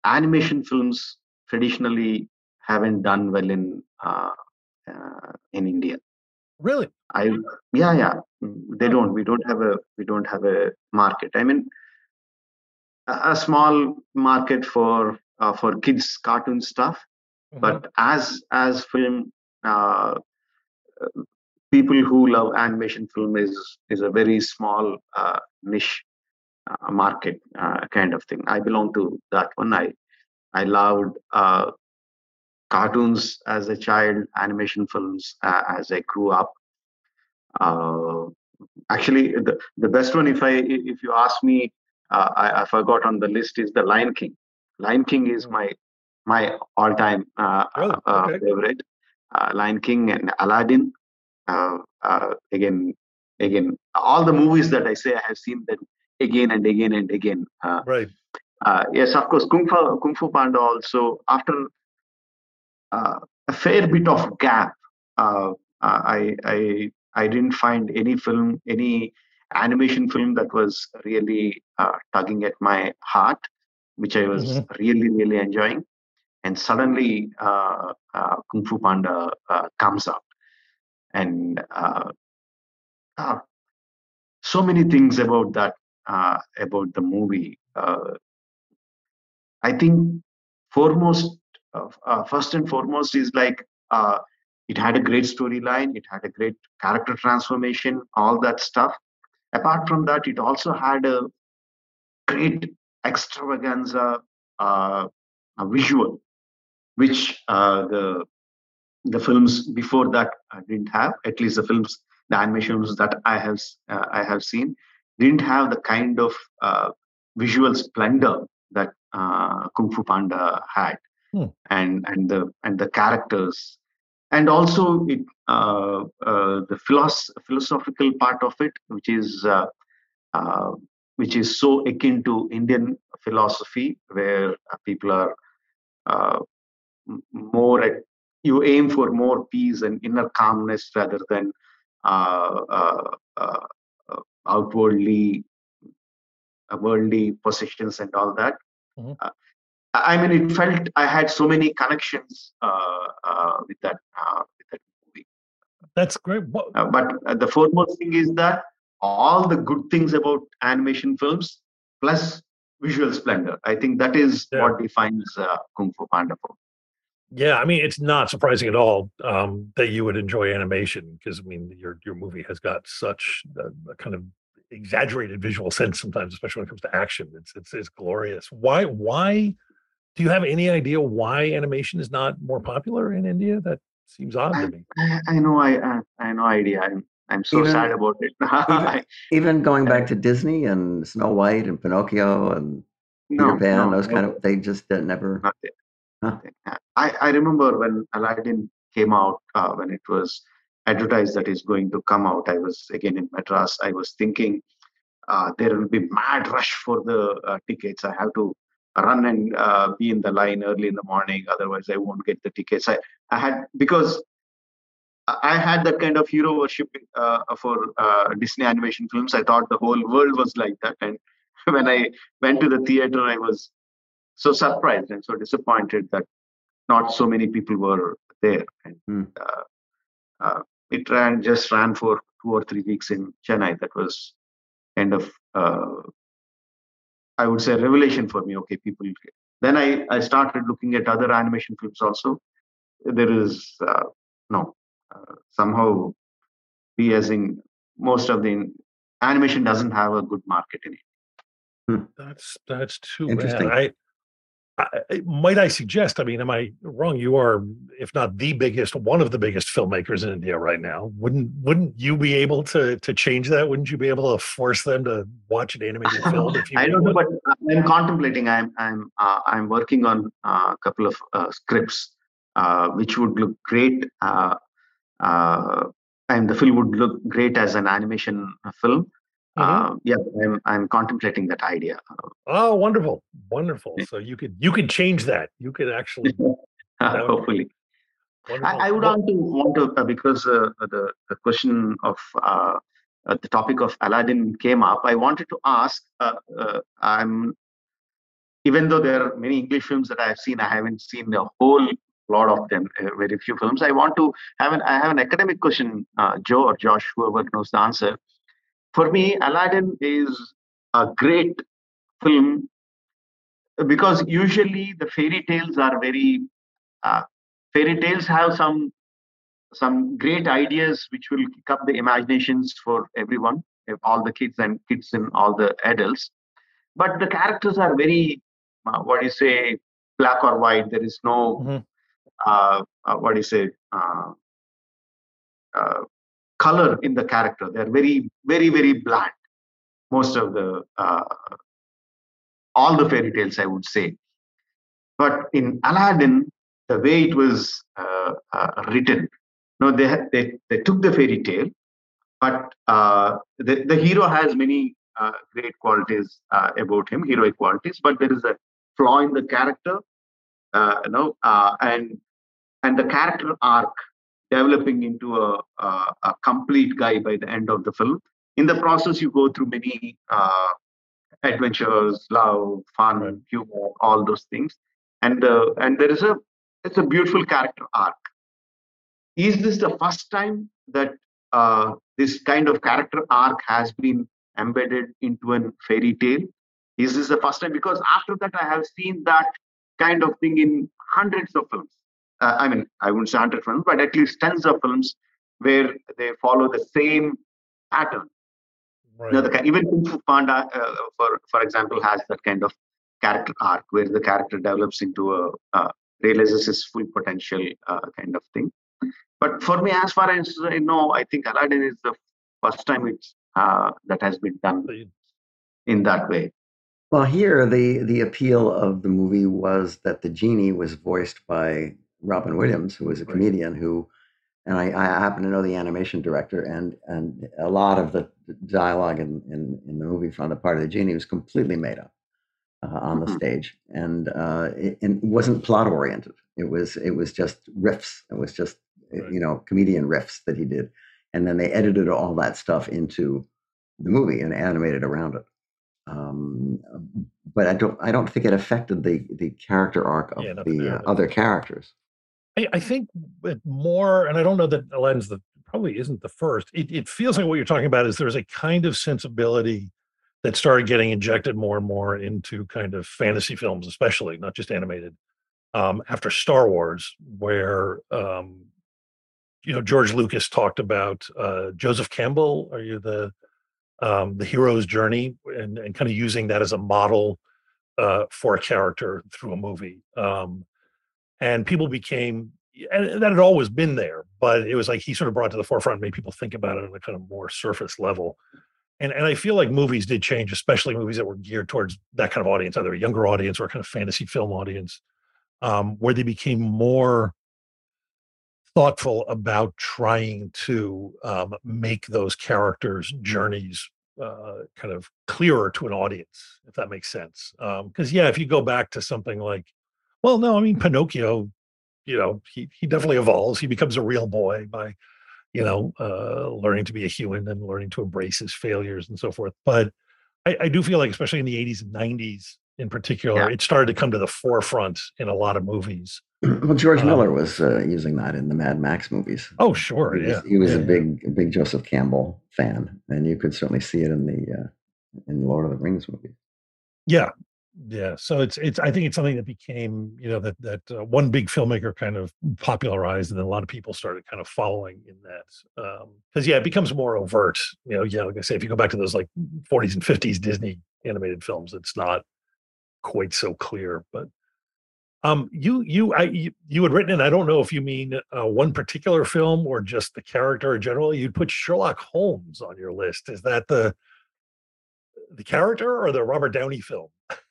animation films traditionally haven't done well in uh, uh, in India. Really? I yeah yeah mm, they don't we don't have a we don't have a market. I mean a, a small market for uh, for kids cartoon stuff. Mhm. but as as film uh, people who love animation film is is a very small uh, niche uh, market uh, kind of thing. I belong to that one. I i loved uh, cartoons as a child animation films uh, as i grew up. Uh, actually the, the best one if i if you ask me uh, I, I forgot on the list is the lion king lion king is my my all-time uh, Really? uh, Okay. favorite uh, lion king and aladdin uh, uh, again again all the movies that i say i have seen them again and again and again uh, Right. uh, yes, of course, Kung Fu, Kung Fu Panda also, after uh, a fair bit of gap, uh, uh, I, I, I didn't find any film, any animation film that was really uh, tugging at my heart, which I was Mhm. really, really enjoying. And suddenly, uh, uh, Kung Fu Panda uh, comes out. And uh, uh, so many things about that, uh, about the movie. Uh, I think foremost, uh, uh, first and foremost is like uh, it had a great storyline, it had a great character transformation, all that stuff. Apart from that, it also had a great extravaganza uh, visual, which uh, the the films before that uh, didn't have. At least the films, the animations that I have uh, I have seen, didn't have the kind of uh, visual splendor that uh, Kung Fu Panda had, Hmm. and and the and the characters, and also it uh, uh, the philosoph- philosophical part of it, which is uh, uh, which is so akin to Indian philosophy, where uh, people are uh, more at, you aim for more peace and inner calmness rather than uh, uh, uh, uh, outwardly uh, worldly possessions and all that. Mhm. Uh, I mean, it felt I had so many connections uh, uh, with that uh, with that movie. That's great. What, but uh, the foremost thing is that all the good things about animation films plus visual splendor. I think that is Yeah. what defines uh, Kung Fu Panda for yeah, I mean, it's not surprising at all um, that you would enjoy animation because I mean, your your movie has got such a, a kind of exaggerated visual sense sometimes, especially when it comes to action. It's it's it's glorious. Why why do you have any idea why animation is not more popular in India? That seems odd to me. I, I know I, I I no idea. I'm I'm so Even- sad about it. [LAUGHS] even- Even going back to Disney and Snow White and Pinocchio and Peter no, Pan, no, those no, kind of they just uh, never. nothing. Huh. I, I remember when Aladdin came out, uh, when it was advertised that is going to come out, I was again in Madras. I was thinking uh, there will be mad rush for the uh, tickets. I have to run and uh, be in the line early in the morning, otherwise I won't get the tickets. I, I had because I- had that kind of hero worship uh, for uh, Disney animation films. I thought the whole world was like that, and [LAUGHS] when I went to the theater, I was so surprised and so disappointed that not so many people were there. And Hmm. uh, uh, it ran just ran for two or three weeks in Chennai. That was kind of uh, I would say revelation for me. Okay, people. Then I I started looking at other animation films also. There is uh, no somehow we as in most of the animation doesn't have a good market in it. That's that's too Interesting. bad. I, I I- might I suggest. I mean, am I wrong? You are, if not the biggest, one of the biggest filmmakers in India right now. Wouldn't wouldn't you be able to to change that? Wouldn't you be able to force them to watch an animated [LAUGHS] film if you? I don't know, but I'm contemplating. I'm I'm uh, I'm working on uh, a couple of uh, scripts uh, which would look great, uh, uh, and the film would look great as an animation film. Mhm. Uh, yeah, I'm I'm contemplating that idea. Oh, wonderful, wonderful. So you could you could change that. You could actually. [LAUGHS] Be Hopefully. I, I would want to want to uh, because uh, the the question of uh, uh, the topic of Aladdin came up. I wanted to ask. Uh, uh, I'm even though there are many English films that I have seen, I haven't seen the whole lot of them. Uh, very few films. I want to have an I have an academic question, uh, Joe or Josh, whoever knows the answer. For me, Aladdin is a great film because usually the fairy tales are very uh, fairy tales have some some great ideas which will kick up the imaginations for everyone all the kids and kids and all the adults but the characters are very uh, what do you say black or white there is no Mhm. Uh, uh, what do you say uh, uh, color in the character. They're very very very bland most of the uh, all the fairy tales i would say. But in aladdin the way it was written no they, they they took the fairy tale but the, the hero has many uh, great qualities uh, about him heroic qualities but there is a flaw in the character uh, you know and and the character arc developing into a, a, a complete guy by the end of the film. In the process you go through many uh, adventures love fun humor all those things. And uh, and there is a it's a beautiful character arc. Is this the first time that uh, this kind of character arc has been embedded into a fairy tale? Is this the first time? Because after that i have seen that kind of thing in hundreds of films uh, I mean, I wouldn't say hundred films, but at least tens of films where they follow the same pattern. Right. You know, the, even Kung Fu Panda, uh, for for example, has that kind of character arc where the character develops into a uh, realizes his full potential uh, kind of thing. But for me, as far as I know, I think Aladdin is the first time it's uh, that has been done in that way. Well, here the the appeal of the movie was that the genie was voiced by Robin Williams, who was a Right. comedian who, and I, I happen to know the animation director, and and a lot of the dialogue in in, in the movie from the part of the genie was completely made up uh, on the Mhm. stage, and uh, it, and wasn't plot oriented. It was it was just riffs. It was just Right. you know comedian riffs that he did, and then they edited all that stuff into the movie and animated around it um, but I don't I don't think it affected the the character arc of Yeah, the the uh, other characters. I, I think more, and I don't know that Aladdin's the probably isn't the first. It, it feels like what you're talking about is there's a kind of sensibility that started getting injected more and more into kind of fantasy films, especially not just animated. Um, after Star Wars, where um, you know George Lucas talked about uh, Joseph Campbell. Are you the um, the hero's journey and, and kind of using that as a model uh, for a character through a movie. Um, and people became, and that had always been there, but it was like he sort of brought to the forefront, made people think about it on a kind of more surface level. And and I feel like movies did change, especially movies that were geared towards that kind of audience, either a younger audience or a kind of fantasy film audience, um, where they became more thoughtful about trying to um, make those characters' journeys uh, kind of clearer to an audience, if that makes sense. Because yeah, if you go back to something like, well, no, I mean Pinocchio, you know, he he definitely evolves. He becomes a real boy by, you know, uh, learning to be a human and learning to embrace his failures and so forth. But I, I do feel like, especially in the '80s and '90s in particular, Yeah. it started to come to the forefront in a lot of movies. [CLEARS THROAT] well, George Um, Miller was uh, using that in the Mad Max movies. Oh, sure, he was, yeah, he was yeah, a big a big Joseph Campbell fan, and you could certainly see it in the uh, in Lord of the Rings movie. Yeah, yeah. So it's it's. I think it's something that became you know that that uh, one big filmmaker kind of popularized, and then a lot of people started kind of following in that. Um, Because yeah, it becomes more overt. You know, yeah, like I say, if you go back to those like 40s and 50s Disney animated films, it's not quite so clear. But um, you you I you, you had written, and I don't know if you mean uh, one particular film or just the character in general. You'd put Sherlock Holmes on your list. Is that the the character or the Robert Downey film? [LAUGHS]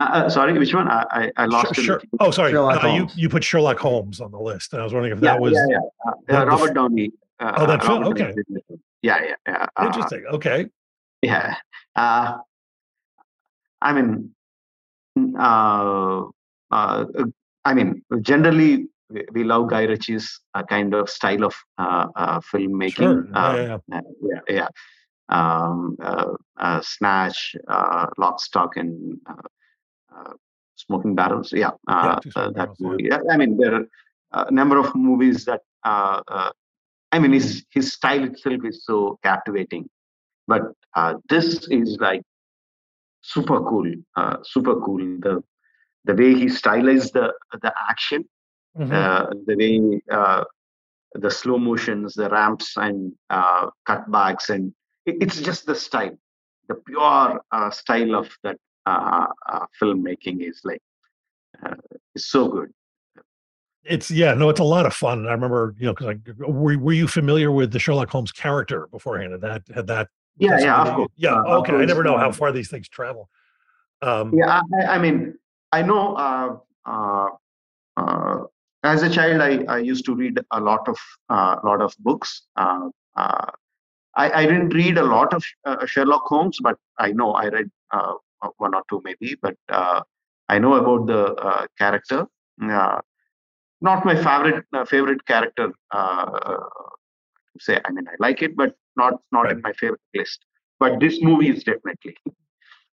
Uh, uh, sorry, which one? I I, I lost. Sher- in Sher- between. oh, sorry. Uh, you you put Sherlock Holmes on the list, and I was wondering if yeah, that was yeah, yeah. Uh, the- uh, the Robert Downey. Uh, Oh, that uh, film, Robert okay. Downey did that film. Yeah, yeah, yeah. uh, interesting. Okay, Yeah. Uh, I mean, uh, uh, I mean, generally we, we love Guy Ritchie's uh, kind of style of uh, uh, filmmaking. sure. Yeah, Uh, yeah, yeah. yeah, yeah. Um, uh, uh, Snatch, uh, Lock, Stock, and Smoking Barrels. Yeah, uh, Two uh, that movie. Yeah, I mean, there are a number of movies that. Uh, uh, I mean, his his style itself is so captivating, but uh, this is like super cool, uh, super cool. The the way he stylized the the action, Mhm. uh, the way uh, the slow motions, the ramps and uh, cutbacks, and it, it's just the style, the pure uh, style of that uh, uh, filmmaking is like uh, is so good. It's yeah, no, it's a lot of fun. I remember, you know, because like, were were you familiar with the Sherlock Holmes character beforehand? Had that had that? Yeah, yeah, of course. Yeah, Uh, okay. I never know how uh, far these things travel. Um, Yeah, I, I mean, I know. Uh, uh, uh, as a child, I, I used to read a lot of uh, lot of books. Uh, uh, I, I didn't read a lot of uh, Sherlock Holmes, but I know I read uh, one or two maybe. But uh, I know about the uh, character. Uh, not my favorite uh, favorite character. Uh, uh, say, I mean, I like it, but not not in my favorite list. But this movie is definitely.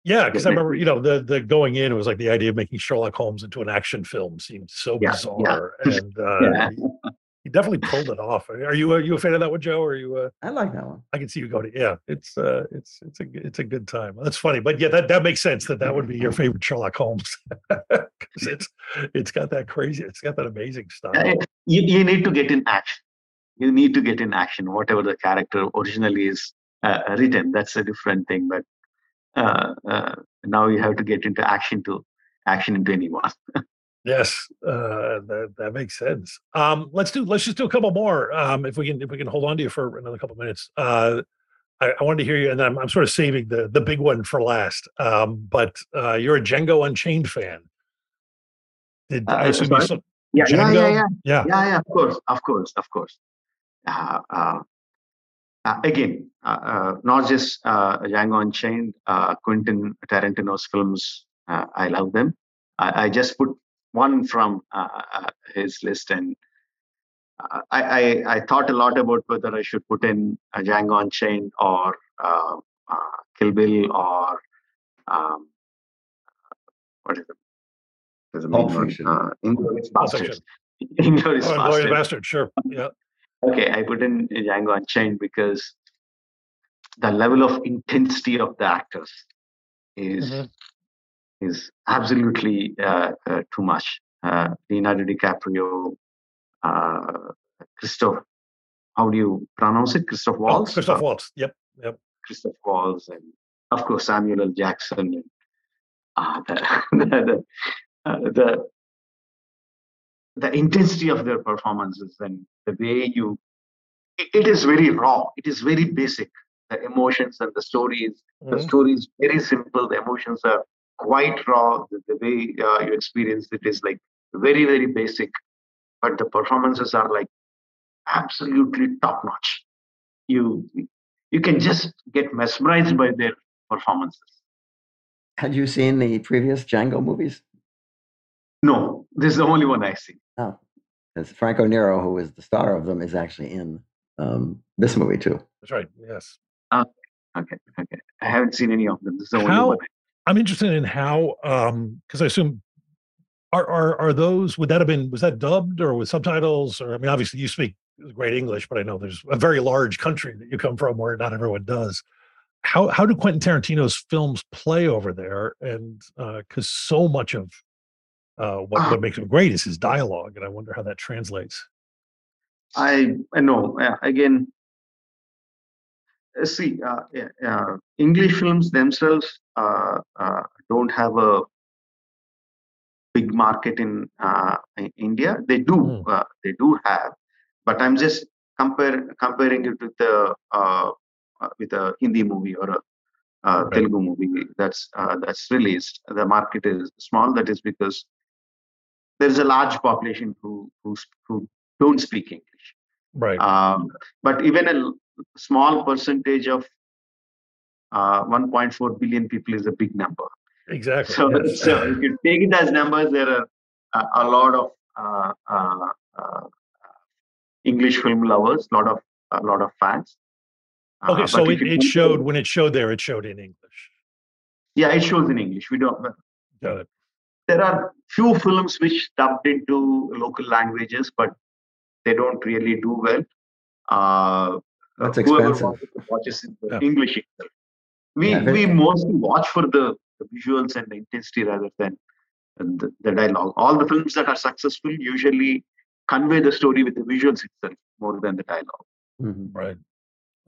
Yeah, because I remember, you know, the the going in it was like the idea of making Sherlock Holmes into an action film seemed so Yeah, yeah. bizarre, and [LAUGHS] uh, Yeah. He, he definitely pulled it off. Are you are you a fan of that one, Joe? Or are you? Uh, I like that one. I can see you going. to yeah. It's uh, it's it's a g- it's a good time. That's funny, but yeah, that that makes sense that that would be your favorite Sherlock Holmes. [LAUGHS] because it's it's got that crazy. It's got that amazing style. Uh, you, you need to get in action. You need to get in action. Whatever the character originally is uh, written, that's a different thing. But uh, uh, now you have to get into action to action into anyone. [LAUGHS] Yes, uh, that that makes sense. Um, let's do. Let's just do a couple more. Um, if we can, if we can hold on to you for another couple minutes. Uh, I, I wanted to hear you, and I'm, I'm sort of saving the the big one for last. Um, but uh, you're a Django Unchained fan. Did I Uh, assume sorry? saw yeah, yeah, Django? yeah, yeah, Yeah. yeah, yeah. Of course, of course, of course. Uh, uh, uh, again, uh, uh, not just uh, Django Unchained, uh, Quentin Tarantino's films. Uh, I love them. I, I just put one from uh, uh, his list, and uh, I, I I thought a lot about whether I should put in uh, Django Unchained or uh, uh, Kill Bill or um, what is it? There's a Pulp main one, Fiction. Uh, Inglourious Pulp Basterds. Inglourious Oh, and Glory Basterds. Bastard. Sure. Yeah. Okay, I put in Django Unchained because the level of intensity of the actors is Mhm. Is absolutely uh, uh, too much. Uh, Leonardo DiCaprio, uh, Christoph, how do you pronounce it? Christoph Oh, Waltz. Christoph Uh, Waltz. Yep. Yep. Christoph Waltz, and of course Samuel L. Jackson. And, uh, [LAUGHS] the, the, uh, the the intensity of their performances and the way you it, it is very raw it is very basic the emotions and the stories the Mhm. story is very simple the emotions are quite raw the, the way uh, you experience it is like very very basic but the performances are like absolutely top notch you you can just get mesmerized by their performances Had you seen the previous Django movies? no this is the only one i see No. Because Franco Nero, who is the star of them, is actually in um, this movie too. That's right. Yes. okay okay i haven't seen any of them this is the only How- one I'm interested in how, um, because I assume are are are those would that have been was that dubbed or with subtitles or I mean obviously you speak great English, but I know there's a very large country that you come from where not everyone does. How how do Quentin Tarantino's films play over there? And because so much of uh, what what makes him great is his dialogue, and I wonder how that translates. I I know uh, again. Uh, See, uh, uh, English films themselves uh, uh, don't have a big market in, uh, in India. They do, Mm. uh, they do have, but I'm just compare comparing it with the uh, uh, with a Hindi movie or a uh, Right. Telugu movie that's uh, that's released. The market is small. That is because there's a large population who who who don't speak English. Right. Um, but even a small percentage of uh, 1.4 billion people is a big number. exactly. So, yes. so if you take it as numbers, there are a, a lot of uh, uh, uh, English film lovers, lot of a lot of fans. Uh, okay, so it, it showed when it showed there, it showed in English. Yeah, it shows in English. We don't. Got it. There are few films which dubbed into local languages, but they don't really do well. That's whoever expensive. watches it in the Yeah. English itself. We Yeah, we mostly watch for the, the visuals and the intensity rather than the, the dialogue. All the films that are successful usually convey the story with the visuals itself more than the dialogue. Mhm. Right.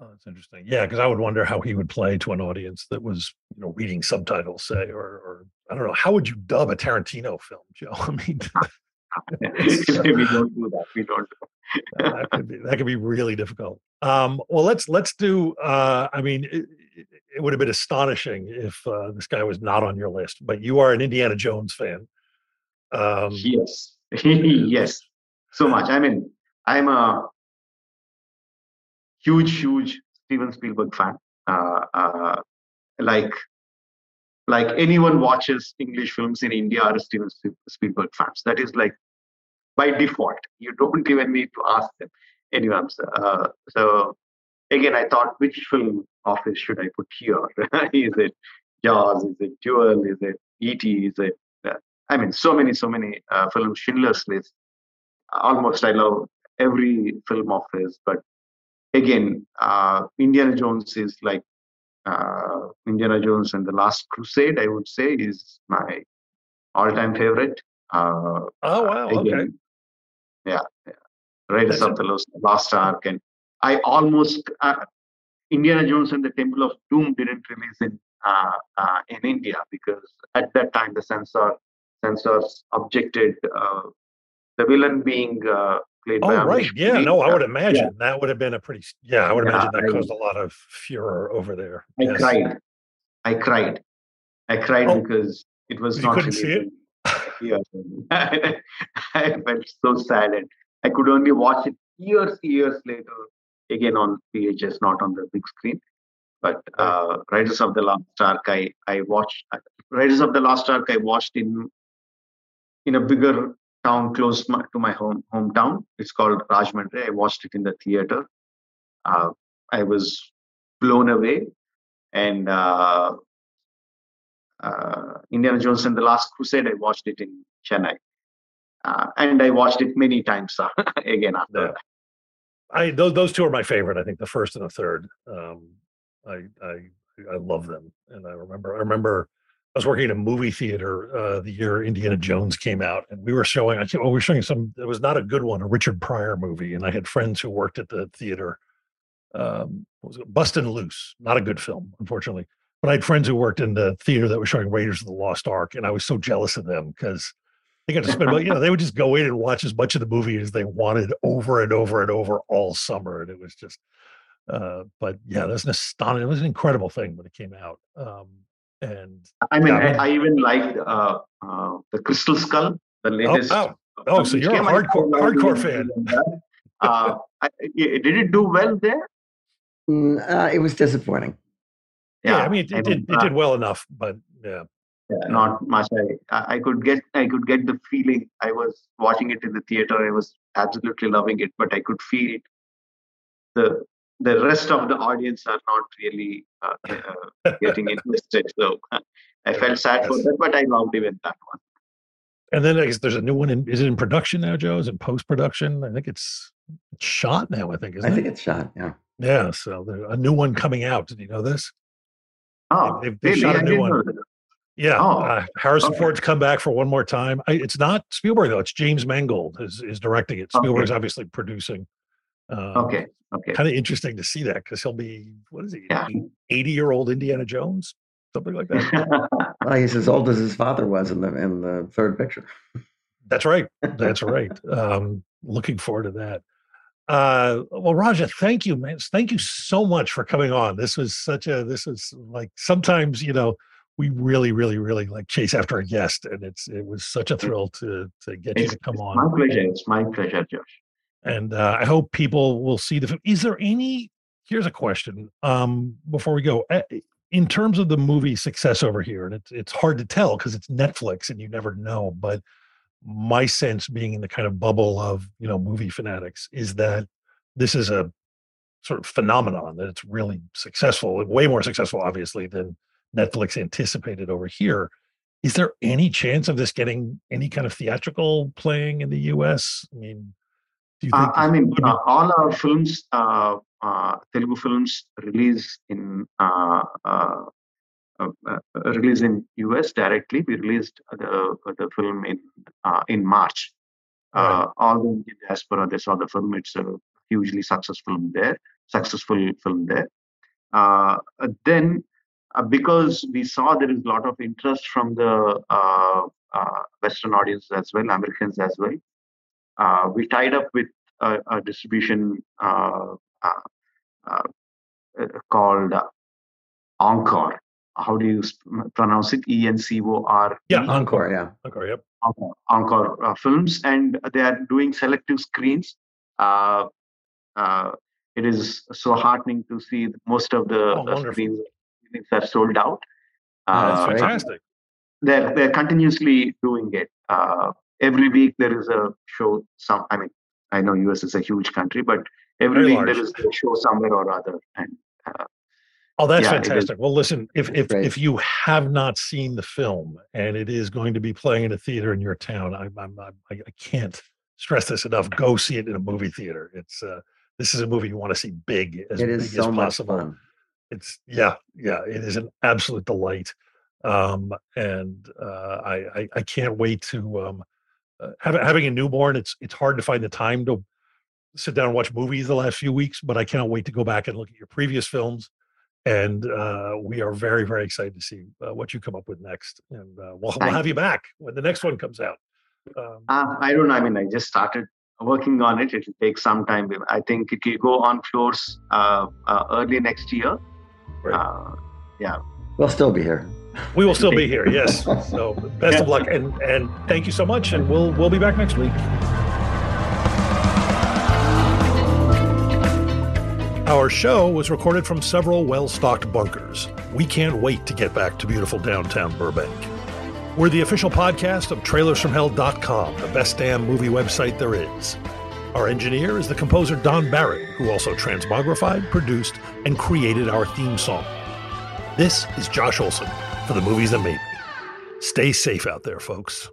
Oh, that's interesting. Yeah, because I would wonder how he would play to an audience that was, you know, reading subtitles, say, or, or I don't know. How would you dub a Tarantino film, Joe? [LAUGHS] I mean, [LAUGHS] we don't do that. We don't. that could be that could be really difficult. Um, well, let's let's do. Uh, I mean, it, it- would have been astonishing if uh, this guy was not on your list, but you are an Indiana Jones fan. Um, Yes, [LAUGHS] yes, so much. I mean, I'm a huge, huge Steven Spielberg fan. Uh, uh, like, like anyone watches English films in India are Steven Spiel- Spielberg fans. That is like by default. You don't even need to ask them. Anyway, so- uh, so again, I thought, which film office should I put here? [LAUGHS] is it Jaws? Is it Duel? Is it E.T.? Is it uh, I mean, so many, so many uh, films. Schindler's List. Almost, I love every film of his. But again, uh, Indiana Jones is like uh, Indiana Jones and the Last Crusade. I would say is my all-time favorite. Uh, Oh wow. Okay. yeah, yeah. Raiders of the Lost, Lost Ark, and I almost uh, Indiana Jones and the Temple of Doom didn't release in uh, uh, in India because at that time the censor censors objected uh, the villain being uh, played by Oh right. Yeah. No, I would Uh, imagine that would have been a pretty. Yeah, I would Yeah, imagine that I- caused a lot of furor over there. I Yes. cried. I cried. I cried Oh, because it was you not couldn't see it? Yeah. [LAUGHS] I felt so sad and I could only watch it years, years later again on VHS, not on the big screen. But uh, Riders of the Lost Ark, I, I watched Riders of the Lost Ark. I watched in in a bigger town close my, to my home hometown. It's called Rajahmundry. I watched it in the theater. Uh, I was blown away, and uh, uh, Indiana Jones and the Last Crusade. I watched it in Chennai, uh, and I watched it many times uh, [LAUGHS] again after Yeah. that. I those those two are my favorite. I think the first and the third. Um, I I I love them, and I remember I remember I was working in a movie theater uh, the year Indiana Jones came out, and we were showing. I think well, we were showing some. It was not a good one, a Richard Pryor movie, and I had friends who worked at the theater. Um, was it Bustin' Loose? Not a good film, unfortunately. But I had friends who worked in the theater that was showing Raiders of the Lost Ark, and I was so jealous of them because they got to spend, you know, they would just go in and watch as much of the movie as they wanted over and over and over all summer. And it was just, uh, but yeah, that's an astonishing, it was an incredible thing when it came out. Um, and I mean, I I, I even liked uh, uh, the Crystal Skull, the latest. oh, oh, so you're a came out hardcore, hardcore fan. Uh, I, did it do well there? Mm, uh, it was disappointing. Yeah, I mean, it, it and, did, it uh, did well enough, but yeah. yeah, not much. I, I I could get I could get the feeling. I was watching it in the theater. I was absolutely loving it, but I could feel it. The the rest of the audience are not really uh, uh, getting [LAUGHS] interested. So I felt sad for that, but I loved even that one. And then I guess there's a new one in, is it in production now, Joe? Is it post production? I think it's, it's shot now, I think, isn't I think it? it's shot. Yeah. Yeah. So there's a new one coming out. Did you know this? Oh, they've- they've really? shot a new one. Yeah, Oh, uh, Harrison okay. Ford's come back for one more time. I, it's not Spielberg though; it's James Mangold is is directing it. Okay. Spielberg's obviously producing. Um, Okay, okay. kind of interesting to see that because he'll be what is he, Yeah. eighty year old Indiana Jones, something like that. [LAUGHS] Well, he's as old as his father was in the in the third picture. That's right. [LAUGHS] That's right. Um, looking forward to that. Uh, well, Raja, thank you, man. Thank you so much for coming on. This was such a. This is like sometimes you know we really, really, really like chase after a guest, and it's it was such a thrill to to get you to come it's on. my pleasure. It's my pleasure, Josh. And uh, I hope people will see the. film. Is there any? Here's a question. Um, before we go, Uh, in terms of the movie success over here, and it's it's hard to tell because it's Netflix and you never know. But my sense, being in the kind of bubble of you know movie fanatics, is that this is a sort of phenomenon that it's really successful, way more successful, obviously, than Netflix anticipated over here. Is there any chance of this getting any kind of theatrical playing in the U.S.? I mean? Uh, I mean, uh, all our films, uh, uh, Telugu films, release in uh, uh, uh, uh, release in US directly. We released the the film in uh, in March. Uh, all the Indian diaspora they saw the film. It's a hugely successful film there, successful film there. Uh, then, uh, because we saw there is a lot of interest from the uh, uh, Western audience as well, Americans as well. Uh, we tied up with a, a distribution uh, uh, uh, uh, called uh, Encore. How do you pronounce it? E N C O R. Yeah, Encore, yeah. Okay, yep. Encore, Encore uh, films, and they are doing selective screens. Uh, uh, it is so heartening to see most of the Oh, uh, screens are sold out. Oh, that's Uh. Fantastic. they're they're continuously doing it. Every week there is a show. Some I mean, I know US is a huge country, but every Very week large. there is a show somewhere or other. And uh, Oh, that's Yeah, fantastic. Well, listen, if if great. if you have not seen the film and it is going to be playing in a theater in your town, I I'm, I'm, I I can't stress this enough. Go see it in a movie theater. It's uh, this is a movie you want to see big as It big so as much possible. fun. It's yeah, yeah. It is an absolute delight, um, and uh, I, I I can't wait to um, having having a newborn, it's it's hard to find the time to sit down and watch movies the last few weeks. But I cannot wait to go back and look at your previous films, and uh, we are very very excited to see uh, what you come up with next. And uh, we'll, we'll have you back when the next one comes out. Um, uh, I don't know. I mean, I just started working on it. It will take some time. I think it will go on floors uh, uh, early next year. Right. Uh, yeah. We'll still be here. We will still be here. [LAUGHS] Yes. So best yeah. of luck and and thank you so much. And we'll we'll be back next week. Our show was recorded from several well stocked bunkers. We can't wait to get back to beautiful downtown Burbank. We're the official podcast of trailersfromhell.com, the best damn movie website there is. Our engineer is the composer Don Barrett, who also transmogrified, produced, and created our theme song. This is Josh Olson for the movies that made me. Stay safe out there, folks.